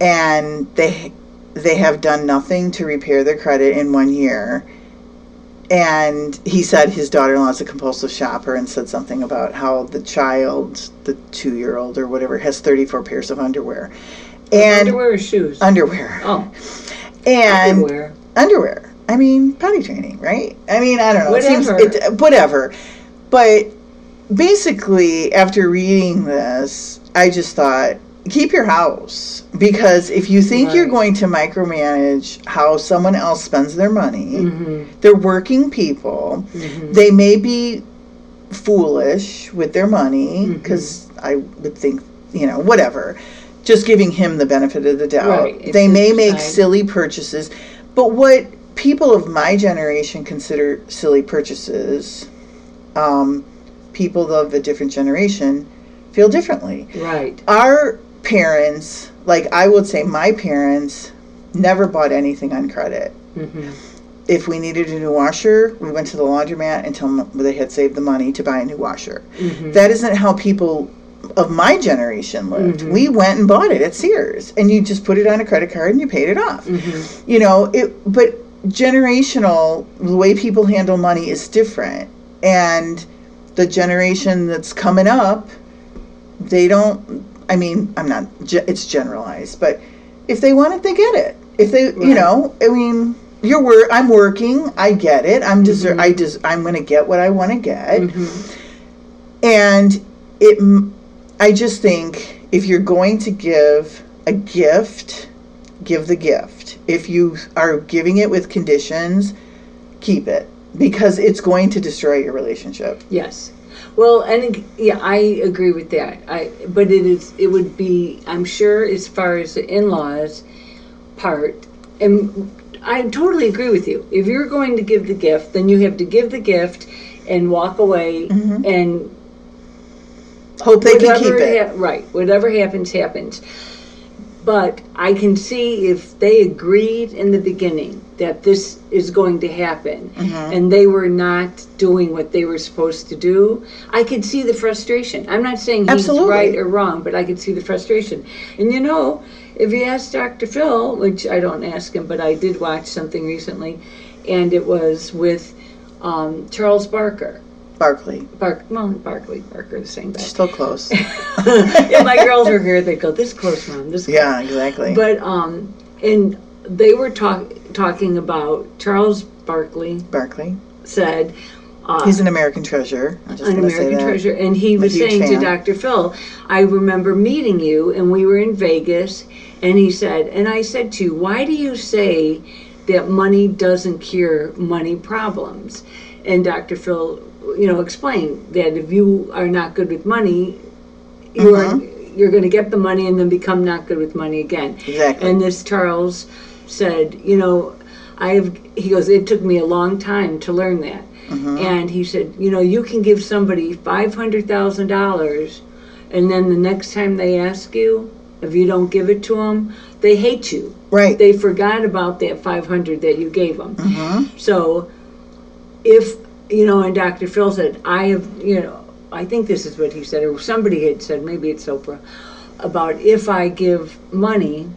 And they, they have done nothing to repair their credit in one year. And he said his daughter in law is a compulsive shopper and said something about how the child, the two year old or whatever, has 34 pairs of underwear. And underwear or shoes? underwear. oh, And underwear. underwear. I mean, potty training, right? I mean, I don't know. It Whatever. seems it, whatever. But basically, after reading this, I just thought, keep your house because if you think you're going to micromanage how someone else spends their money, Mm-hmm. they're working people. They may be foolish with their money Mm-hmm. because I would think, you know, whatever. Just giving him the benefit of the doubt. Right, They may make silly purchases, but what people of my generation consider silly purchases, um, people of a different generation feel differently Right. our parents, like I would say my parents, never bought anything on credit. Mm-hmm. If we needed a new washer, we went to the laundromat until they had saved the money to buy a new washer. Mm-hmm. That isn't how people of my generation lived. We went and bought it at Sears, and you just put it on a credit card and you paid it off. Mm-hmm. You know, it. But generational, the way people handle money is different, and the generation that's coming up, they don't. I mean, I'm not. It's generalized, but if they want it, they get it. If they, you know, I mean, you're wor- I'm working. I get it. I'm deser- I des- I'm going to get what I want to get, Mm-hmm. and it. i just think if you're going to give a gift, give the gift. If you are giving it with conditions, keep it because it's going to destroy your relationship. Yes. Well, and yeah, I agree with that. I but it is it would be I'm sure as far as the in-laws part and I totally agree with you. If you're going to give the gift, then you have to give the gift and walk away mm-hmm. and Hope they can keep it. ha- right. Whatever happens, happens. But I can see if they agreed in the beginning that this is going to happen Mm-hmm. and they were not doing what they were supposed to do, I could see the frustration. I'm not saying he's Absolutely. right or wrong, but I could see the frustration. And you know, if you ask Dr. Phil, which I don't ask him, but I did watch something recently, and it was with um, Charles Barker. Barkley, Bark, well, Barkley, Barker, the same guy. still close. if my girls were here, they'd go, "This close, mom. This." Close. yeah, exactly. But um, and they were talk talking about Charles Barkley Barkley, said. Uh, he's an American treasure. An American treasure, and he I'm was saying to. Dr. Phil, "I remember meeting you, and we were in Vegas, and he said, and I said to you, why do you say that money doesn't cure money problems?" And Dr. Phil, you know, explain that if you are not good with money, you are Mm-hmm. you're going to get the money and then become not good with money again. Exactly. And this Charles said, you know, I have. He goes, it took me a long time to learn that. Mm-hmm. And he said, you know, you can give somebody five hundred thousand dollars, and then the next time they ask you, if you don't give it to them, they hate you. Right. They forgot about that five hundred that you gave them. Mm-hmm. So, if you know, and Dr. Phil said, I have, you know, I think this is what he said, or somebody had said, maybe it's Oprah, about if I give money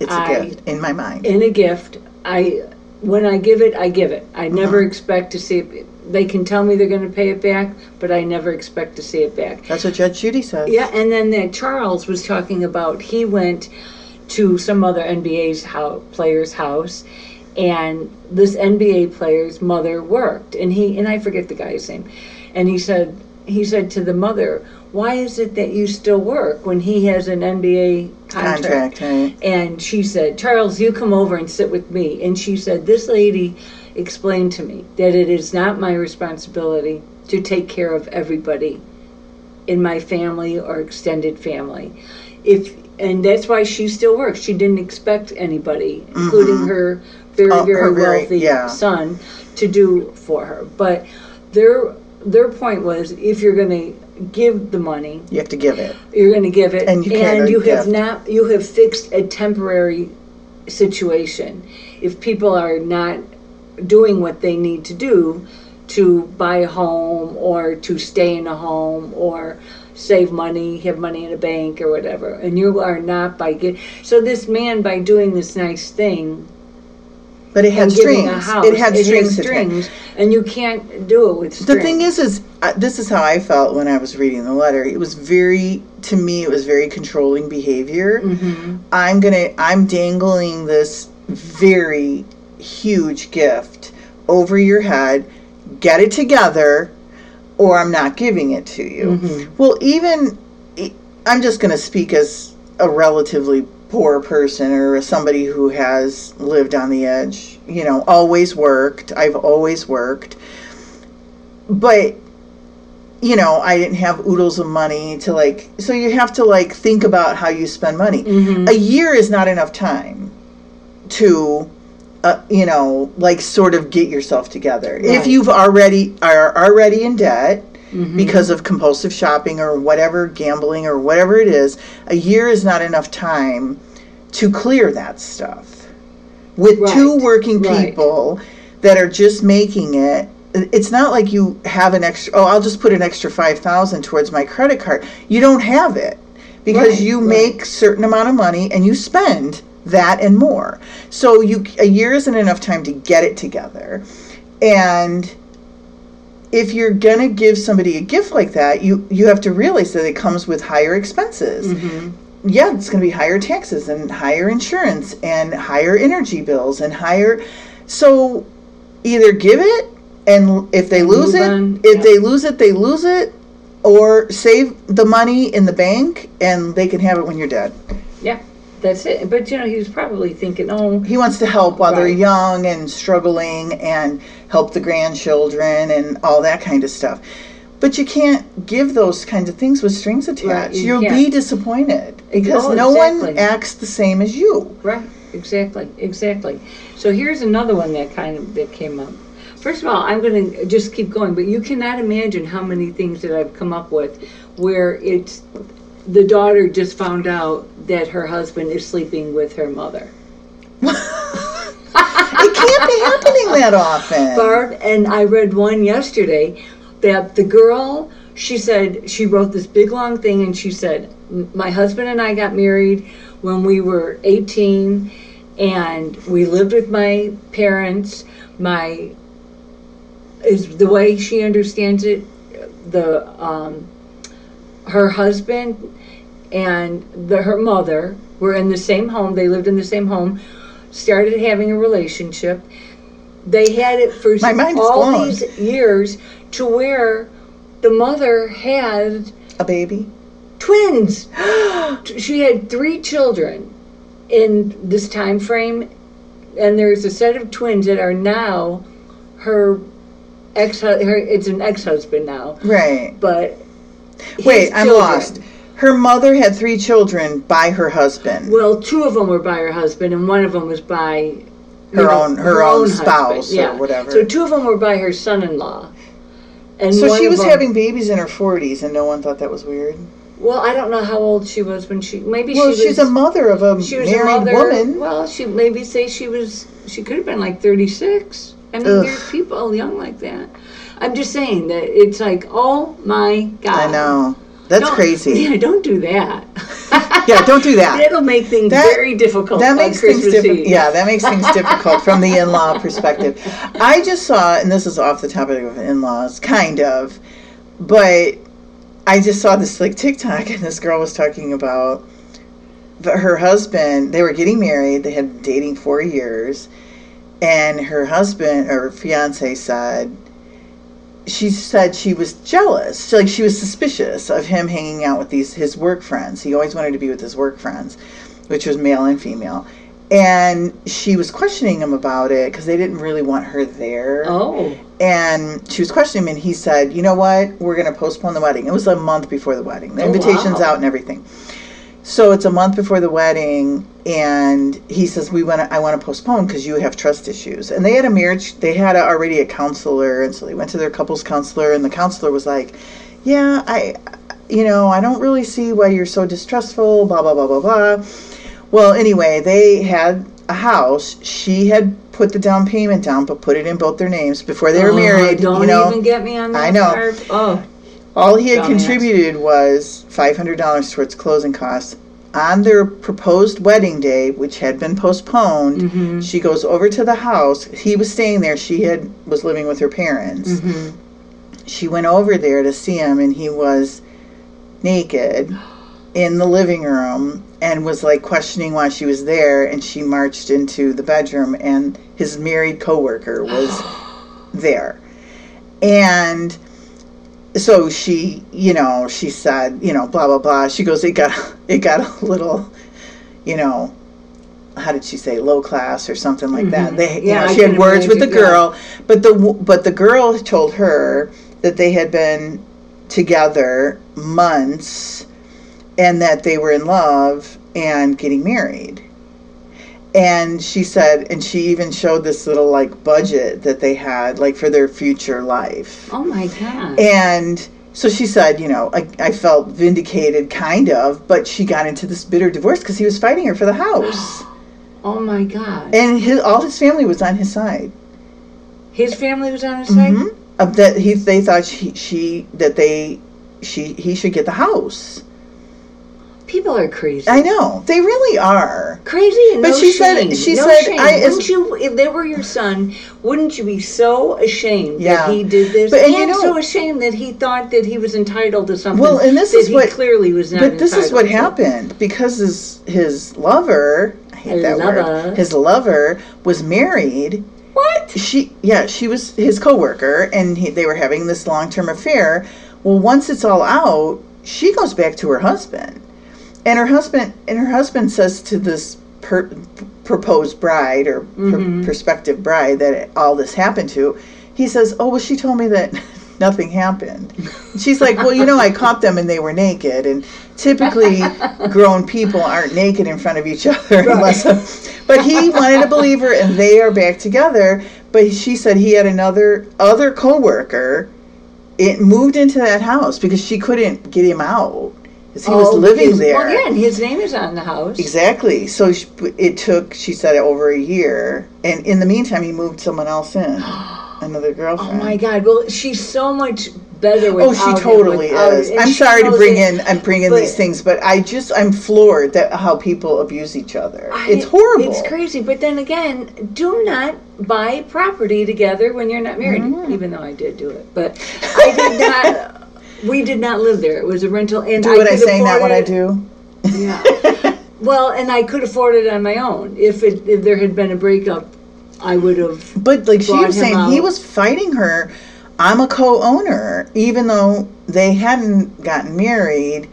It's a gift in my mind. in a gift. I when I give it, I give it. I never Uh-huh. expect to see it. They can tell me they're going to pay it back, but I never expect to see it back. That's what Judge Judy says. Yeah, and then that Charles was talking about he went to some other NBA's house, player's house, and this NBA player's mother worked, and he and I forget the guy's name, and he said he said to the mother, "Why is it that you still work when he has an NBA contract?" Contract, right? And she said, Charles, you come over and sit with me. And she said, This lady explained to me that it is not my responsibility to take care of everybody in my family or extended family. If and that's why she still works. She didn't expect anybody, including mm-hmm. her very, Oh, very her very- wealthy yeah. son, to do for her. But their their point was if you're gonna give the money, You have to give it. you're going to give it, And you can't you have gift. not you have fixed a temporary situation. If people are not doing what they need to do to buy a home or to stay in a home or save money, have money in a bank or whatever, and you are not by get so this man by doing this nice thing But it had and giving strings. a house, it had strings. attached. strings, and you can't do it with strings. The thing is, is uh, this is how I felt when I was reading the letter. It was very, to me, it was very controlling behavior. Mm-hmm. I'm gonna, I'm dangling this very huge gift over your head. Get it together, or I'm not giving it to you. Mhm. Well, even I'm just gonna speak as a relatively poor person or somebody who has lived on the edge. You know, always worked. I've always worked but you know i didn't have oodles of money to like so you have to like think about how you spend money Mhm. a year is not enough time to uh, you know like sort of get yourself together if you've already are already in debt Mhm. because of compulsive shopping or whatever gambling or whatever it is a year is not enough time to clear that stuff with two Right, working right. people that are just making it it's not like you have an extra oh i'll just put an extra 5000 towards my credit card you don't have it because Right, you right. make certain amount of money and you spend that and more so you a year isn't enough time to get it together and if you're gonna give somebody a gift like that you you have to realize that it comes with higher expenses Mhm. yeah, it's going to be higher taxes and higher insurance and higher energy bills and higher. So either give it, and if they lose it, on, if they lose it, they lose it, or save the money in the bank and they can have it when you're dead. Yeah, that's it. But you know, he was probably thinking, oh, He wants to help while they're Right. young and struggling and help the grandchildren and all that kind of stuff. But you can't give those kinds of things with strings attached. you You'll be can't. disappointed because Oh, no one exactly. acts the same as you. right, exactly, exactly. So here's another one that kind of that came up. First of all, I'm going to just keep going, but you cannot imagine how many things that I've come up with where it's the daughter just found out that her husband is sleeping with her mother. it can't be happening that often. Barb, and I read one yesterday that the girl, she said, she wrote this big long thing and she said, My husband and I got married when we were 18 and we lived with my parents. My, is the way she understands it, the, um, her husband and the, her mother were in the same home. They lived in the same home, started having a relationship. They had it for My mind is all blown. these years to where the mother had A baby? twins. she had three children in this time frame, and there's a set of twins that are now her ex. Her it's an ex-husband now, Right. but Wait, I'm children- lost. Her mother had three children by her husband. Well, two of them were by her husband, and one of them was by Her own- her own spouse or yeah. whatever. So two of them were by her son-in-law, and so she was them- having babies in her 40s and no one thought that was weird. Well, I don't know how old she was when she. Maybe Well, she she's a mother of a she was married a mother. woman. Well, she maybe say she was. She could have been like thirty-six. I mean, Ugh. there's people young like that. I'm just saying that it's like, oh my god. I know. That's Don't- crazy. Yeah, don't do that. yeah, don't do that. It'll make things That- very difficult that makes things difficult. Yeah, that makes things difficult from the in-law perspective. I just saw, and this is off the topic of in-laws, kind of, but I just saw this like TikTok, and this girl was talking about her husband. They were getting married. They had been dating four years, and her husband or fiance said. She said she was jealous, She- like she was suspicious of him hanging out with these his work friends. He always wanted to be with his work friends, which was male and female. And she was questioning him about it because they didn't really want her there. Oh, And she was questioning him, and he said, "You know what? We're going to postpone the wedding." It was a month before the wedding. The Oh, invitation's wow. out and everything. So it's a month before the wedding, and he says, "We want to. I want to postpone because you have trust issues." And they had a marriage. They had a, already a counselor, and so they went to their couples counselor, and the counselor was like, "Yeah, I, you know, I don't really see why you're so distrustful." Blah blah blah blah blah. Well, anyway, they had a house. She had put the down payment down, but put it in both their names before they were Oh, married. Don't you know, even get me on that. I know. part. Oh, all he had contributed was five hundred dollars towards closing costs. On their proposed wedding day, which had been postponed, Mm-hmm. she goes over to the house. He was staying there. She had was living with her parents. Mm-hmm. She went over there to see him, and he was naked in the living room and was like questioning why she was there. And she marched into the bedroom, and his married coworker was there. And so she, you know, she said, you know, blah blah blah. She goes, it got it got a little, you know, how did she say, low class or something like that. Mhm. They, you Yeah, know, she had words with the imagine, yeah. girl, but the but the girl told her that they had been together months, and that they were in love and getting married. And she said, and she even showed this little like budget that they had, like for their future life. oh my God. And so she said, you know, I, I felt vindicated, kind of, but she got into this bitter divorce because he was fighting her for the house. oh my God. And his, all his family was on his side. His family was on his side. Mhm. Uh, that he, they thought she, she, that they, she, he should get the house. People are crazy. I know they really are. Crazy and But no she said- she no said, shame. I- wouldn't you if they were your son wouldn't you be so ashamed Yeah. that he did this But- and and, you know- so ashamed that he thought that he was entitled to something Well, and this is what- clearly was not But this is what to. happened because his his lover, I hate that Lover. word. His lover was married. what She yeah, she was his coworker, and he, they were having this long term affair. Well, once it's all out, she goes back to her husband, and her husband and her husband says to this per, proposed bride or pr- Mhm. prospective bride that all this happened to. He says, "Oh, well, she told me that." Nothing happened. She's like, well, you know, I caught them and they were naked, and typically grown people aren't naked in front of each other unless. but he wanted to believe her, and they are back together. But she said he had another other coworker. It moved into that house because she couldn't get him out. 'Cause he was Oh, living his- there. well yeah and his name is on the house Exactly. So sh- it took, she said, over a year, and in the meantime, he moved someone else in, another girlfriend. oh my god well she's so much better with Oh, she totally is. I'm sorry to bring it. in, I'm bringing but- these things, but I just, I'm floored that how people abuse each other. I- it's horrible. It's crazy. But then again, do not buy property together when you're not married. Mm-hmm. Even though I did do it, but I did not. We did not live there. It was a rental, and Do what I say, not what I do. Yeah. well, and I could afford it on my own. If it if there had been a breakup, I would have. But like she was saying, he was fighting her. I'm a co-owner, even though they hadn't gotten married.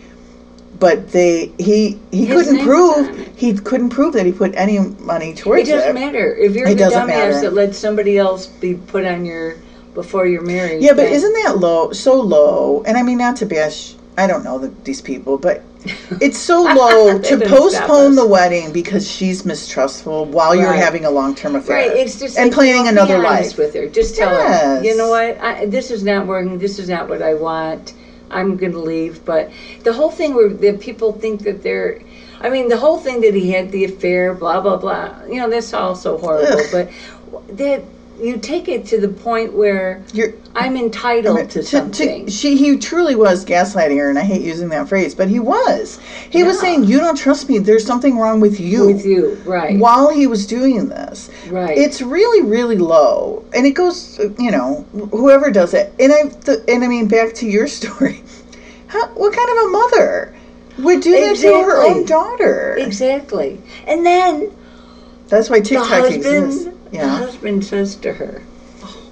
But they he he His couldn't name was on prove he couldn't prove that he put any money It towards it. doesn't matter if you're It the dumbass matter. that let somebody else be put on your before you're married. Yeah, but isn't that low? So low, and I mean not to bash. I don't know the, these people, but it's so low to postpone the wedding because she's mistrustful while you're having a long-term affair. Right, it's just and like, planning another life. with her. Just tell Yes. her, you know what, I, this is not working. This is not what I want. I'm going to leave. But the whole thing where that people think that they're, I mean, the whole thing that he had the affair, blah blah blah. You know, that's all so horrible. Ugh. But that you take it to the point where You're I'm I entitled mean, to something. she he truly was gaslighting her, and I hate using that phrase, but he was. He was saying, "You don't trust me. There's something wrong with you." with you, right? While he was doing this, Right. it's really, really low, and it goes, uh, you know, whoever does it. And I, th- and I mean, back to your story. How, what kind of a mother would do that to her own daughter? Exactly. And then That's why the TikTok husband, exists. The Yeah. husband says to her,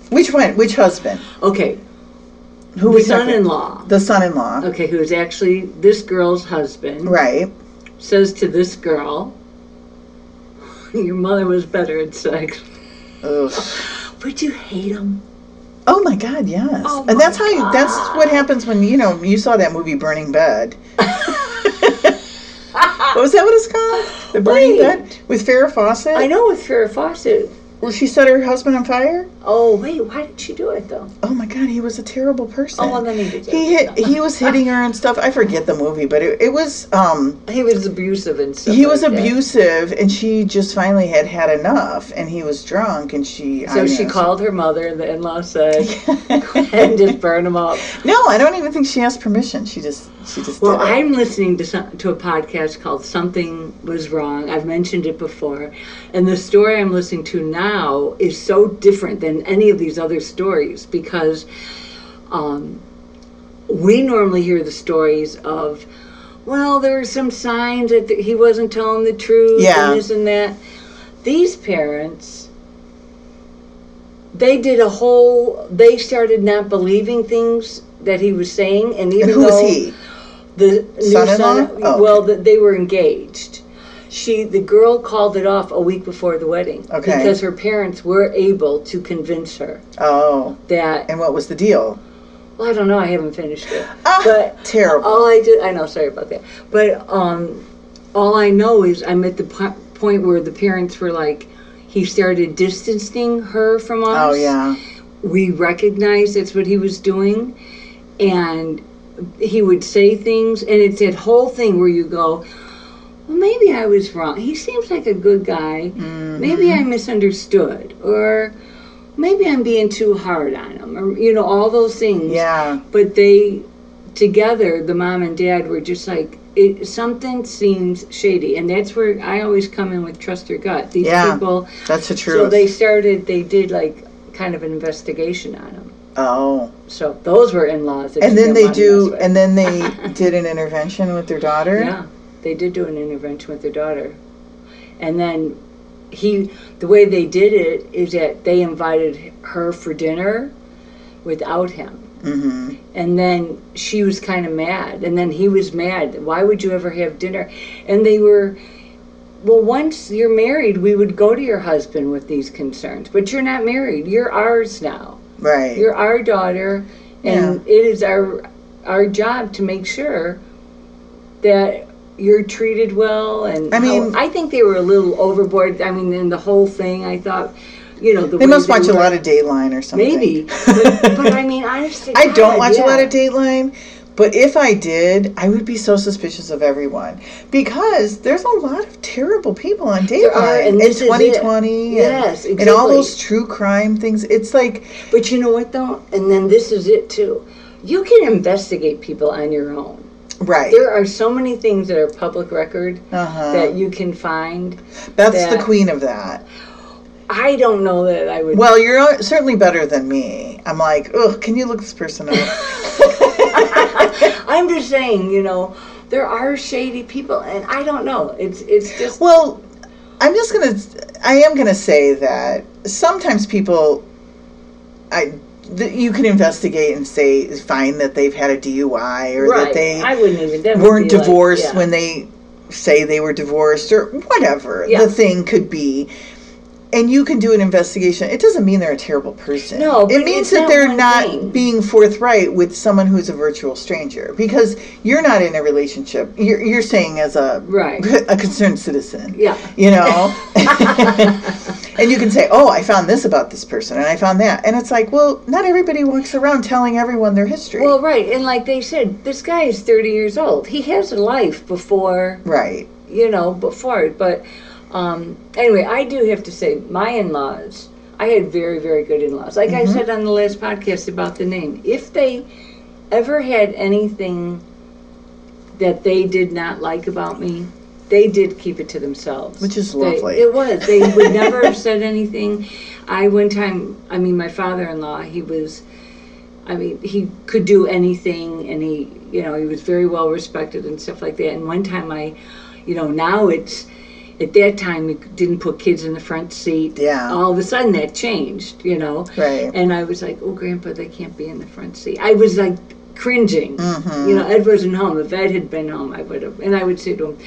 Which one? Which husband? "Okay, Who the son-in-law, The son-in-law. okay, who is actually this girl's husband, Right. says to this girl, your mother was better at sex. Ugh. Would you hate him? Oh my God, yes. Oh and that's how you, that's what happens when you know you saw that movie Burning Bed. what was that? What it's called? The Burning Wait. Bed with Farrah Fawcett. I know with Farrah Fawcett. Well, she set her husband on fire. Oh wait, why did she do it though? Oh my God, he was a terrible person. Oh, well, then he did. he hit. He was hitting her and stuff. I forget the movie, but it, it was. um He was abusive and stuff. He was like that. abusive, and she just finally had had enough, and he was drunk, and she. So I she know, called her mother, and the in-law said, and just burn him up. No, I don't even think she asked permission. She just. She just. Well. I'm listening to some, to a podcast called "Something Was Wrong." I've mentioned it before, and the story I'm listening to now is so different than any of these other stories because um, we normally hear the stories of, well, there were some signs that he wasn't telling the truth, Yeah. and this and that. These parents. They did a whole. They started not believing things that he was saying, and even And who was he? the Son-in-law? son, Oh, well, that they were engaged. She, the girl, called it off a week before the wedding Okay. because her parents were able to convince her Oh, that. and what was the deal? Well, I don't know. I haven't finished it, Ah, but terrible. all I did, I know. Sorry about that, but um, all I know is I'm at the po- point where the parents were like, he started distancing her from us. Oh yeah. we recognized that's what he was doing and he would say things and it's that whole thing where you go well maybe i was wrong he seems like a good guy Mm-hmm. maybe i misunderstood or maybe i'm being too hard on him or you know all those things Yeah. but they together the mom and dad were just like it, something seems shady and that's where i always come in with trust your gut these Yeah. people That's the truth. so they started they did like kind of an investigation on him oh. so those were in-laws And then they wanna do and then they did an intervention with their daughter. yeah they did do an intervention with their daughter. And then he the way they did it is that they invited her for dinner without him. Mm-hmm. and then she was kind of mad. And then he was mad. Why would you ever have dinner? And they were well once you're married we would go to your husband with these concerns. But you're not married. You're ours now. Right. you're our daughter. And it is our our job to make sure that you're treated well and I mean- how- I think they were a little overboard I mean in the whole thing I thought you know the they must watch a lot of Dateline or something. maybe but, but I mean honestly I don't watch a lot of Dateline, but if I did, I would be so suspicious of everyone because there's a lot of terrible people on are, Dateline and in this is it. 2020. Yes, and, and all those true crime things. It's like, But you know what though? And then this is it too. You can investigate people on your own. Right. There are so many things that are public record Uh-huh. that you can find. That's the queen of that. I don't know that I would. Well, you're certainly better than me. I'm like, ugh, can you look this person up? I'm just saying, you know, there are shady people, and I don't know. It's it's just Well, I'm just gonna. I am gonna say that sometimes people, I, you can investigate and say find that they've had a DUI or right. that they I wouldn't even. That weren't be like- divorced yeah. when they say they were divorced or whatever Yeah. the thing could be. And you can do an investigation. It doesn't mean they're a terrible person. No, it means that they're not thing. being forthright with someone who's a virtual stranger because you're not in a relationship. You're, you're saying as a Right. a concerned citizen Yeah. you know and you can say oh i found this about this person and i found that and it's like well not everybody walks around telling everyone their history Well, right, and like they said, this guy is 30 years old. He has a life before right you know, before it. But um, anyway, I do have to say, my in laws, I had very, very good in laws. Like Mm-hmm. I said on the last podcast about the name, if they ever had anything that they did not like about me, they did keep it to themselves. Which is They- lovely. it was. They would never have said anything. I, one time, I mean, my father in law, he was, I mean, he could do anything and he, you know, he was very well respected and stuff like that. And one time I, you know, now it's, at that time, we didn't put kids in the front seat. Yeah. All of a sudden that changed, you know. Right. And I was like, oh, Grandpa, they can't be in the front seat. I was like cringing. Mm-hmm. You know, Ed wasn't home. If Ed had been home, I would have. And I would say to him,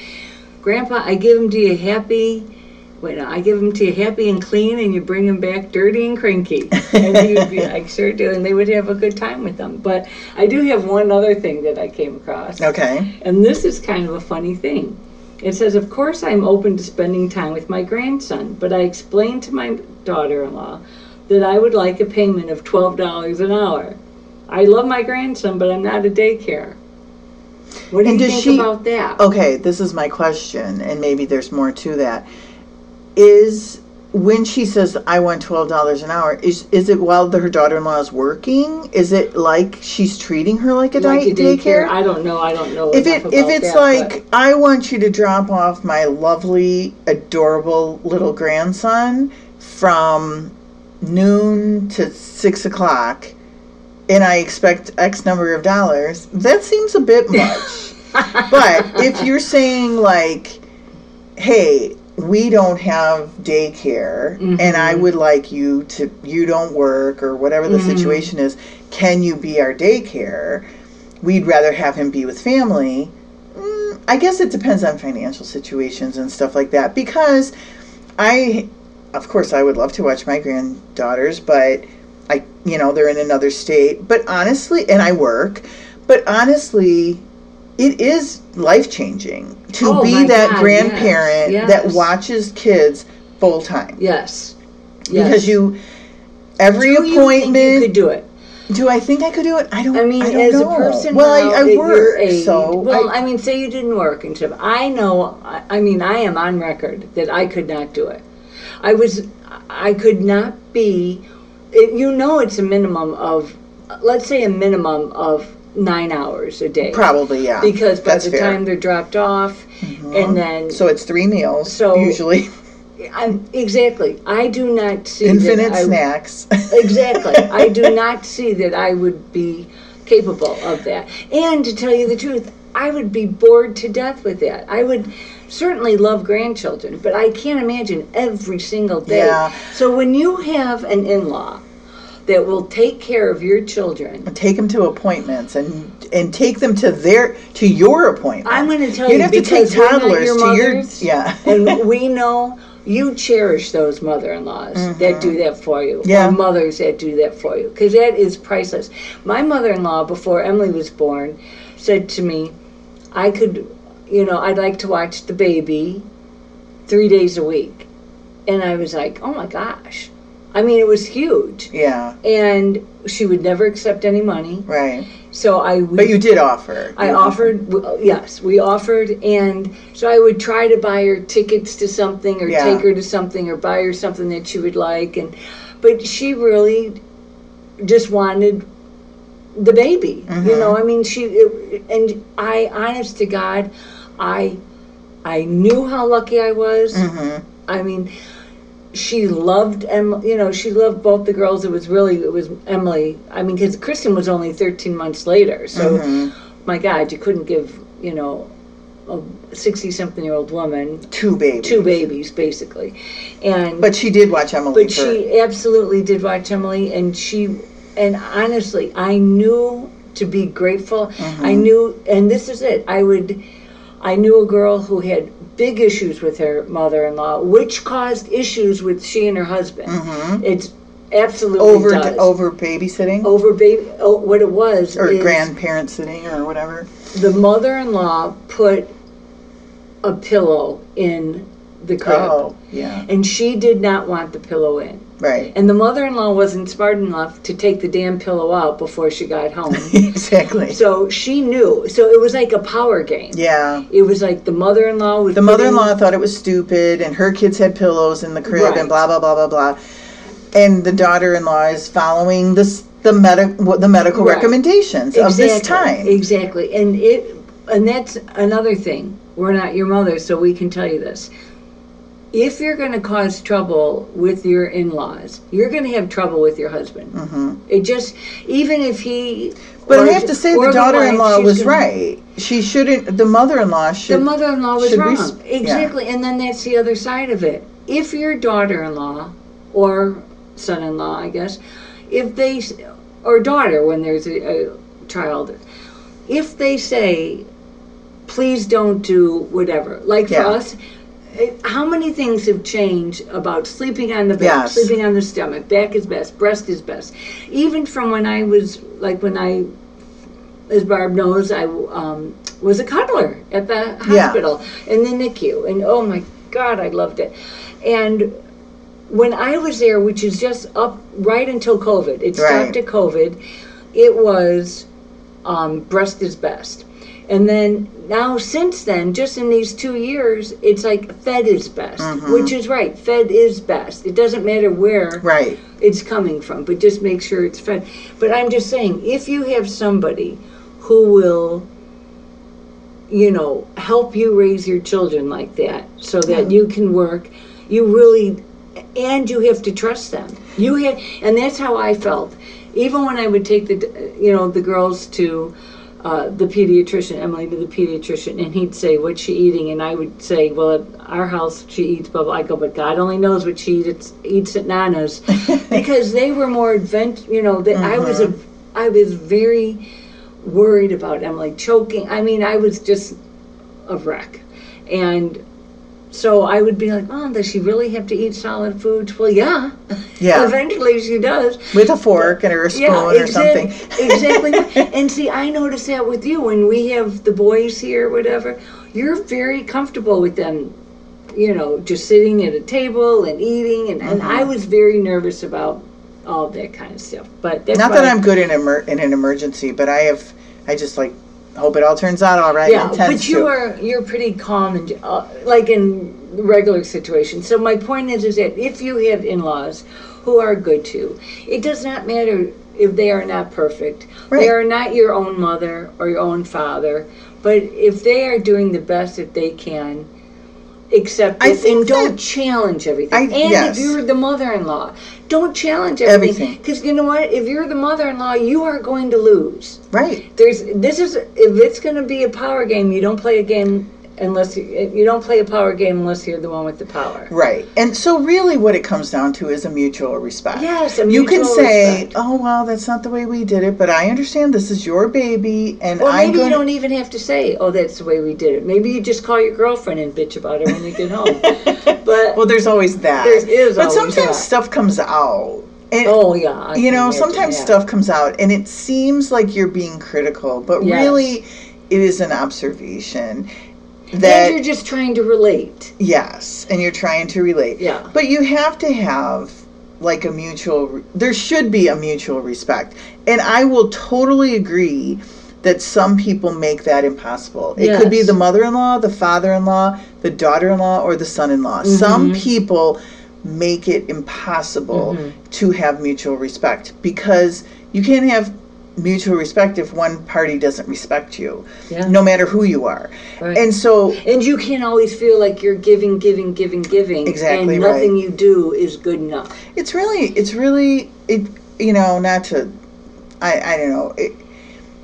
Grandpa, I give them to you happy. Wait, I give them to you happy and clean, and you bring them back dirty and cranky. And he would be like, sure do. And they would have a good time with them. But I do have one other thing that I came across. Okay. And this is kind of a funny thing. It says, Of course, I'm open to spending time with my grandson, but I explained to my daughter in law that I would like a payment of $12 an hour. I love my grandson, but I'm not a daycare. What do And you think she- about that? Okay, this is my question, and maybe there's more to that. Is when she says I want twelve dollars an hour, is is it while the, her daughter in law is working? Is it like she's treating her like a, like day, daycare? I don't know. I don't know. if it if it's that, like I want you to drop off my lovely, adorable little grandson from noon to six o'clock, and I expect X number of dollars, that seems a bit much. but if you're saying like, hey, we don't have daycare, and I would like you to, you don't work or whatever the situation is, can you be our daycare? We'd rather have him be with family. Mm, I guess it depends on financial situations and stuff like that because I, of course, I would love to watch my granddaughters, but I, you know, they're in another state. But honestly, and I work, but honestly, it is life changing to Oh be that God, grandparent yes, that watches kids full time yes. because you every Do you think appointment. you could do it. do I think I could do it? I don't. I mean, don't as know. a person well, I, I work, your age, so well, I, I, mean, say you didn't work and stuff. I know. I, I mean, I am on record that I could not do it. I was, I could not be. It, you know, it's a minimum of, let's say, a minimum of nine hours a day. probably yeah. Because by That's the fair. Mm-hmm. time they're dropped off, and then so it's three meals. So- usually I'm, exactly, I do not see infinite that I, snacks. Exactly. I do not see that I would be capable of that. And to tell you the truth, I would be bored to death with that. I would certainly love grandchildren, but I can't imagine every single day. Yeah. So when you have an in law that will take care of your children, take them to appointments and and take them to their to your appointment. I'm going to tell You'd you have to take because we're not toddlers your to your yeah. and we know you cherish those mother-in-laws that do that for you Mm-hmm. Yeah. or mothers that do that for you because that is priceless my mother-in-law before emily was born said to me i could you know i'd like to watch the baby three days a week and i was like oh my gosh i mean it was huge yeah, and she would never accept any money right. so i But you did offer. I You offered, w- yes, we offered, and so I would try to buy her tickets to something, or Yeah. take her to something, or buy her something that she would like, and but she really just wanted the baby. Mm-hmm. You know, I mean, she it, and I, honest to God, I I knew how lucky I was. Mhm. I mean, she loved Em. You know, she loved both the girls. It was really it was Emily. I mean, because Kristen was only thirteen months later. So, Mhm. my God, you couldn't give you know a sixty-something-year-old woman Two babies. two babies basically, and But she did watch Emily. but for, she absolutely did watch Emily, and she, and honestly, I knew to be grateful. Mm-hmm. I knew, and this is it. I would, I knew a girl who had big issues with her mother-in-law, which caused issues with she and her husband. It's absolutely Mm-hmm. over does. over babysitting over baby. Oh, what it was or grandparent sitting or whatever. the mother-in-law put a pillow in the crib. Oh, yeah, And she did not want the pillow in. Right. And the mother in law wasn't smart enough to take the damn pillow out before she got home. exactly. so she knew. So it was like a power game. Yeah. It was like the mother in law The mother-in-law thought it was stupid, and her kids had pillows in the crib, Right. and blah blah blah blah blah. and the daughter-in-law is following this the medic the medical Right. recommendations of this Exactly, time. Exactly. And it and that's another thing. We're not your mother, so we can tell you this. If you're going to cause trouble with your in-laws, you're going to have trouble with your husband. Mm-hmm. It just even if he. But I have to say, the daughter-in-law wife, was gonna- right. She shouldn't. The mother-in-law should. The mother-in-law was wrong. res- yeah. exactly, and then that's the other side of it. If your daughter-in-law or son-in-law, I guess, if they or daughter when there's a, a child, if they say, "Please don't do whatever," like for us. It, how many things have changed about sleeping on the back, Yes. sleeping on the stomach, back is best, breast is best. Even from when I was like when I as Barb knows, I um, was a cuddler at the Yeah. hospital in the NICU, and oh my God, I loved it. And when I was there, which is just up right until COVID, it stopped Right. at COVID. It was um, breast is best, and then now since then, just in these two years, it's like fed is best, Mm-hmm. which is right. Fed is best. It doesn't matter where right. it's coming from, but just make sure it's fed. But I'm just saying, if you have somebody who will, you know, help you raise your children like that so that you can work, you really, and you have to trust them. You have, and that's how I felt. Even when I would take the, you know, the girls to uh, the pediatrician, Emily to the pediatrician, and he'd say, "What's she eating?" And I would say, "Well, at our house she eats blah blah." I go, "But God only knows what she eats, eats at Nana's," because they were more advent. You know, that I was a, I was very worried about Emily choking. I mean, I was just a wreck, and so I would be like, "Oh, does she really have to eat solid foods?" Well, yeah, Yeah. eventually she does. With a fork and or a spoon or exact- something. exactly. And see, I notice that with you when we have the boys here, whatever, you're very comfortable with them, you know, just sitting at a table and eating. And, and Mm-hmm. I was very nervous about all that kind of stuff. But that's Not that I'm good in emer- in an emergency, but I have. I just like hope it all turns out all right. Yeah, and it tends but you to. are you're pretty calm and uh, like in regular situations. So my point is, is that if you have in-laws who are good to you, it does not matter if they are not perfect. Right. They are not your own mother or your own father, but if they are doing the best that they can. Accept I it think and don't that- challenge everything. I- and yes. if you're the mother-in-law, don't challenge everything. Because you know what? If you're the mother-in-law, you are going to lose right. there's this is if it's going to be a power game you don't play a game unless you, eh, you don't play a power game unless you're the one with the power Right. And so really what it comes down to is a mutual respect. yes a you can say, respect. "Oh, well, that's not the way we did it, but I understand this is your baby and or I'm maybe going you don't even have to say oh that's the way we did it maybe you just call your girlfriend and bitch about it when you get home but Well, there's always that. There is But sometimes that. stuff comes out. And oh yeah I you know, imagine sometimes that. stuff comes out and it seems like you're being critical, but Yes. really it is an observation and that you're just trying to relate yes, and you're trying to relate. Yeah. But you have to have like a mutual there should be a mutual respect. And I will totally agree that some people make that impossible. It could be the mother-in-law, the father-in-law, the daughter-in-law or the son-in-law. Mm-hmm. Some people make it impossible Mm-hmm. to have mutual respect because you can't have mutual respect if one party doesn't respect you Yeah. no matter who you are Right. and so and you can't always feel like you're giving giving giving giving Exactly and right. nothing you do is good enough it's really it's really it you know not to i i don't know it,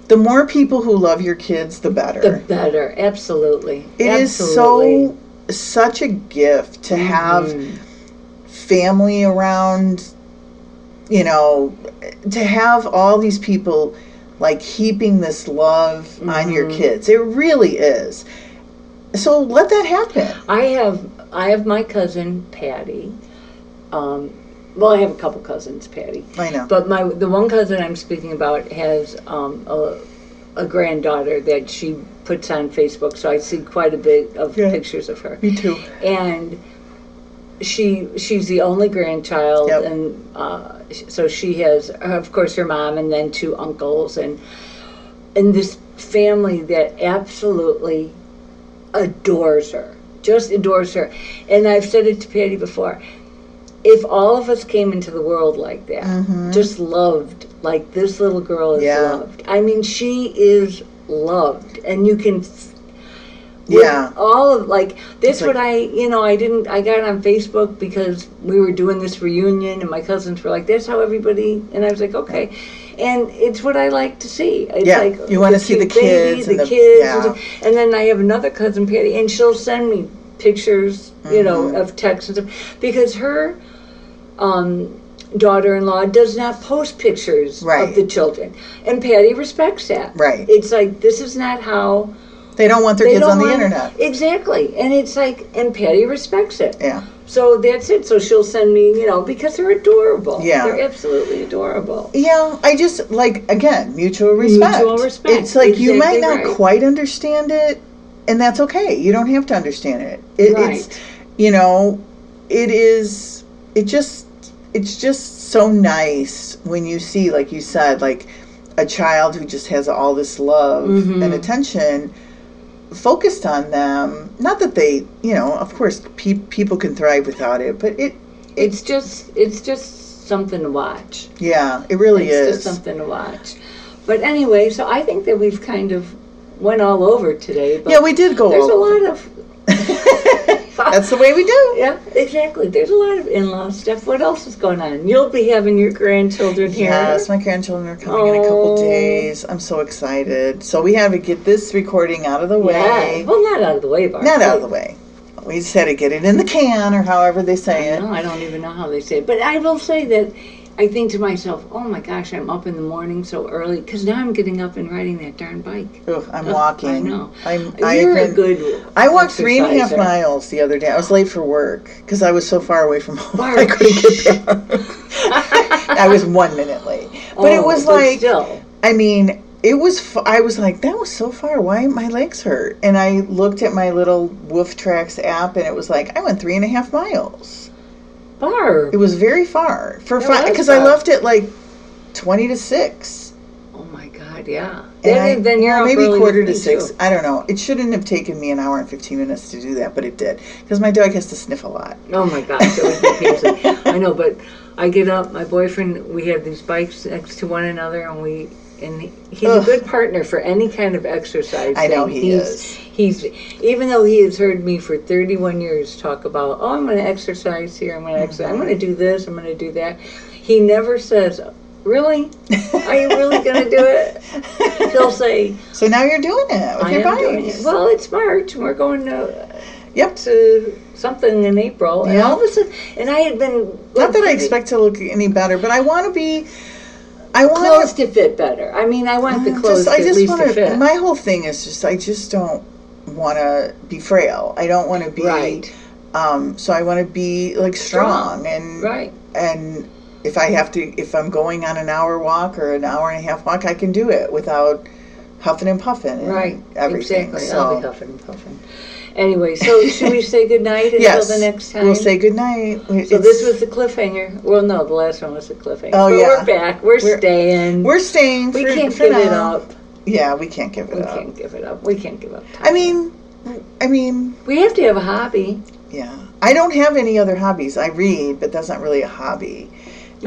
the more people who love your kids the better the better absolutely It is absolutely. so such a gift to have Mhm. family around you know to have all these people like heaping this love on your Mm-hmm. kids it really is so let that happen I have I have my cousin Patty. Um, well, I have a couple cousins, Patty, i know but my the one cousin I'm speaking about has um, a, a granddaughter that she puts on Facebook, so I see quite a bit of Yeah. pictures of her. me too And she she's the only grandchild, Yep. and uh, so she has, of course, her mom and then two uncles, and and this family that absolutely adores her, just adores her. And I've said it to Patty before. if all of us came into the world like that, Mhm. just loved, like this little girl is Yeah. loved. I mean, she is loved, and you can. f- Yeah. all of like that's like- what I you know I didn't I got on Facebook because we were doing this reunion and my cousins were like that's how everybody and I was like okay and it's what I like to see it's Yeah, like you wanna see the baby, kids the, the- kids yeah. and, and then I have another cousin Patty and she'll send me pictures you know Mhm. of texts and stuff because her um daughter-in-law does not post pictures Right. of the children and Patty respects that Right. it's like this is not how They don't want their they kids on the internet. Exactly. And it's like, and Patty respects it. Yeah. So that's it. So she'll send me, you know, because they're adorable. Yeah. They're absolutely adorable. Yeah, I just like again mutual respect. Mutual respect, It's like you might not right. quite understand it, and that's okay. You don't have to understand it. it It's Right. you know, it is. It just it's just so nice when you see, like you said, like a child who just has all this love Mhm. and attention focused on them. Not that they, you know, of course, pe- people can thrive without it, but it, It's just, it's just something to watch. yeah, it really it's is. just something to watch. But anyway, so I think that we've kind of went all over today. But yeah, we did go. there's a lot of. That's the way we do. Yeah, exactly. There's a lot of in-law stuff. What else is going on? You'll be having your grandchildren here. Yes, my grandchildren are coming in a couple Oh. days. I'm so excited. So we have to get this recording out of the Yeah. way. Well, not out of the way, Barb. Not out of the way. We just had to get it in the can, or however they say I it. I don't even know how they say it. But I will say that I think to myself, oh my gosh, I'm up in the morning so early because now I'm getting up and riding that darn bike. Ugh, I'm Ugh, walking. I know. I'm. You're a good. I walked three and a half exerciser. miles the other day. I was late for work because I was so far away from home. I couldn't get back. I was one minute late, but it Oh, was but like still. I mean, it was. F- I was like, that was so far. Why my legs hurt? And I looked at my little WoofTrax app, and it was like I went three and a half miles. Barb. It was very far for five because I left at like twenty to six. Oh my God, yeah. Then, I, then you're well, maybe quarter to six. too. I don't know. It shouldn't have taken me an hour and fifteen minutes to do that, but it did because my dog has to sniff a lot. Oh my gosh, it would be painful. I know, but I get up. My boyfriend, we have these bikes next to one another, and we and he's Ugh. a good partner for any kind of exercise. I know he he's, is. He's even though he has heard me for 31 years talk about, oh, I'm going to exercise here. I'm going to exercise. I'm going to mm-hmm. do this. I'm going to do that. He never says, really. Are you really going to do it? He'll say, So now you're doing it with I your doing it. Well, it's March, and we're going to Yep. to something in April, and Yeah. all of a sudden, and I had been Not that I expect to look any better, but I want to be. I want clothes to fit better. I mean, I want the clothes just, I just least want to fit. My whole thing is just I just don't want to be frail. I don't want to be. right, Um, so I want to be like strong, and right. and if I have to, if I'm going on an hour walk or an hour and a half walk, I can do it without huffing and puffing and Right, everything. exactly. So I'll be huffing and puffing. Anyway, so should we say goodnight until yes, the next time? we'll say goodnight. so this was the cliffhanger. Well, no, the last one was the cliffhanger. Oh, but yeah. we're back. We're, We're- staying. we're staying. we for, can't for give it now. up. Yeah, we can't give it up. We up. can't give it up. We can't give up. I mean, I mean, we have to have a hobby. yeah. I don't have any other hobbies. I read, but that's not really a hobby.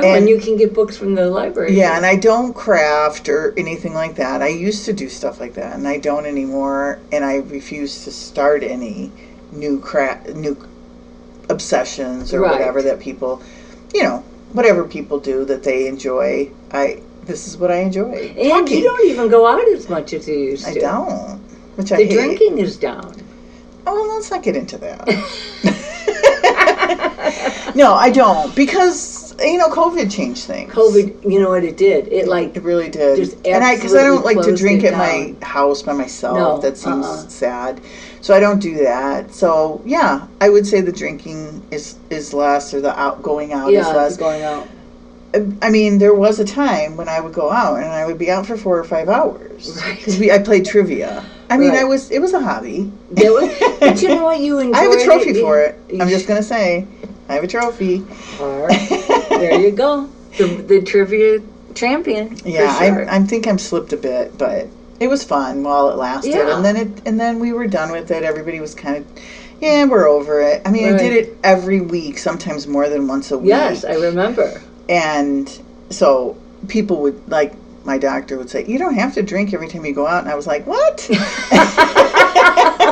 No, and, And- you can get books from the library. Yeah, and I don't craft or anything like that. I used to do stuff like that, and I don't anymore. And I refuse to start any new craft, new obsessions or Right. whatever that people, you know, whatever people do that they enjoy. I this is what I enjoy. and Talking. you don't even go out as much as you used to. I don't. Which I The drinking is down. Oh, well, let's not get into that. no, I don't because you know COVID changed things. COVID, you know what it did? It like It really did. Just and I, because I don't like to drink at my house by myself. No, that seems uh-uh. sad. So I don't do that. So yeah, I would say the drinking is is less, or the out going out is less. going out. Um, I mean, there was a time when I would go out and I would be out for four or five hours Right. because we I played trivia. I mean, Right. I was it was a hobby. Was- but you know what? You enjoyed I have a trophy it. for it. I'm just gonna say, I have a trophy. Or, there you go. The, the trivia champion. Yeah, sure. I, I think I'm slipped a bit, but it was fun while it lasted, Yeah. and then it and then we were done with it. Everybody was kind of, Yeah, we're over it. I mean, I did it every week, sometimes more than once a week. Yes, I remember. And so people would like my doctor would say, "You don't have to drink every time you go out," and I was like, "What?"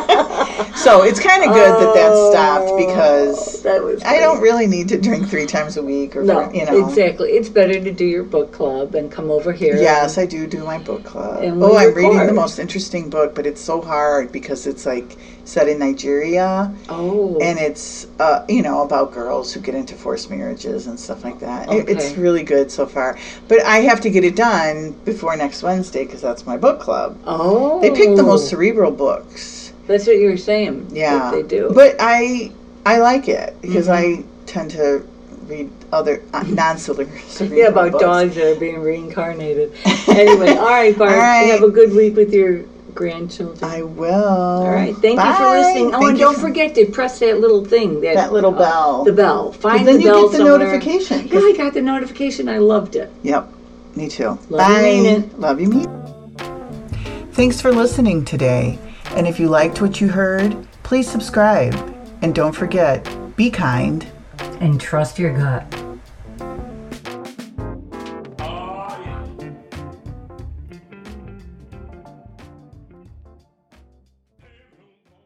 so it's kind of good that that stopped because Oh, that I don't really need to drink three times a week or No, you know. exactly. It's better to do your book club and come over here. Yes, I do do my book club. Oh, I'm reading the most interesting book, but it's so hard because it's like set in Nigeria Oh. and it's uh, you know about girls who get into forced marriages and stuff like that. It- It's really good so far, but I have to get it done before next Wednesday because that's my book club. oh. They pick the most cerebral books. That's what you were saying. Yeah, they do. But I I like it because Mhm. I tend to read other uh, non-cerebral. yeah, about books. dogs that are being reincarnated. anyway, all right, Barb. All right. Have a good week with your grandchildren. I will. all right. Thank you for listening. Oh, Thank and don't for- forget to press that little thing. That, that little uh, bell. the bell. Find then the you bell get the somewhere. notification. Yeah, I got the notification. I loved it. Yep, me too. Love you, Bye. it. Love you, it. Thanks for listening today. And if you liked what you heard, please subscribe. And don't forget, be kind. And trust your gut.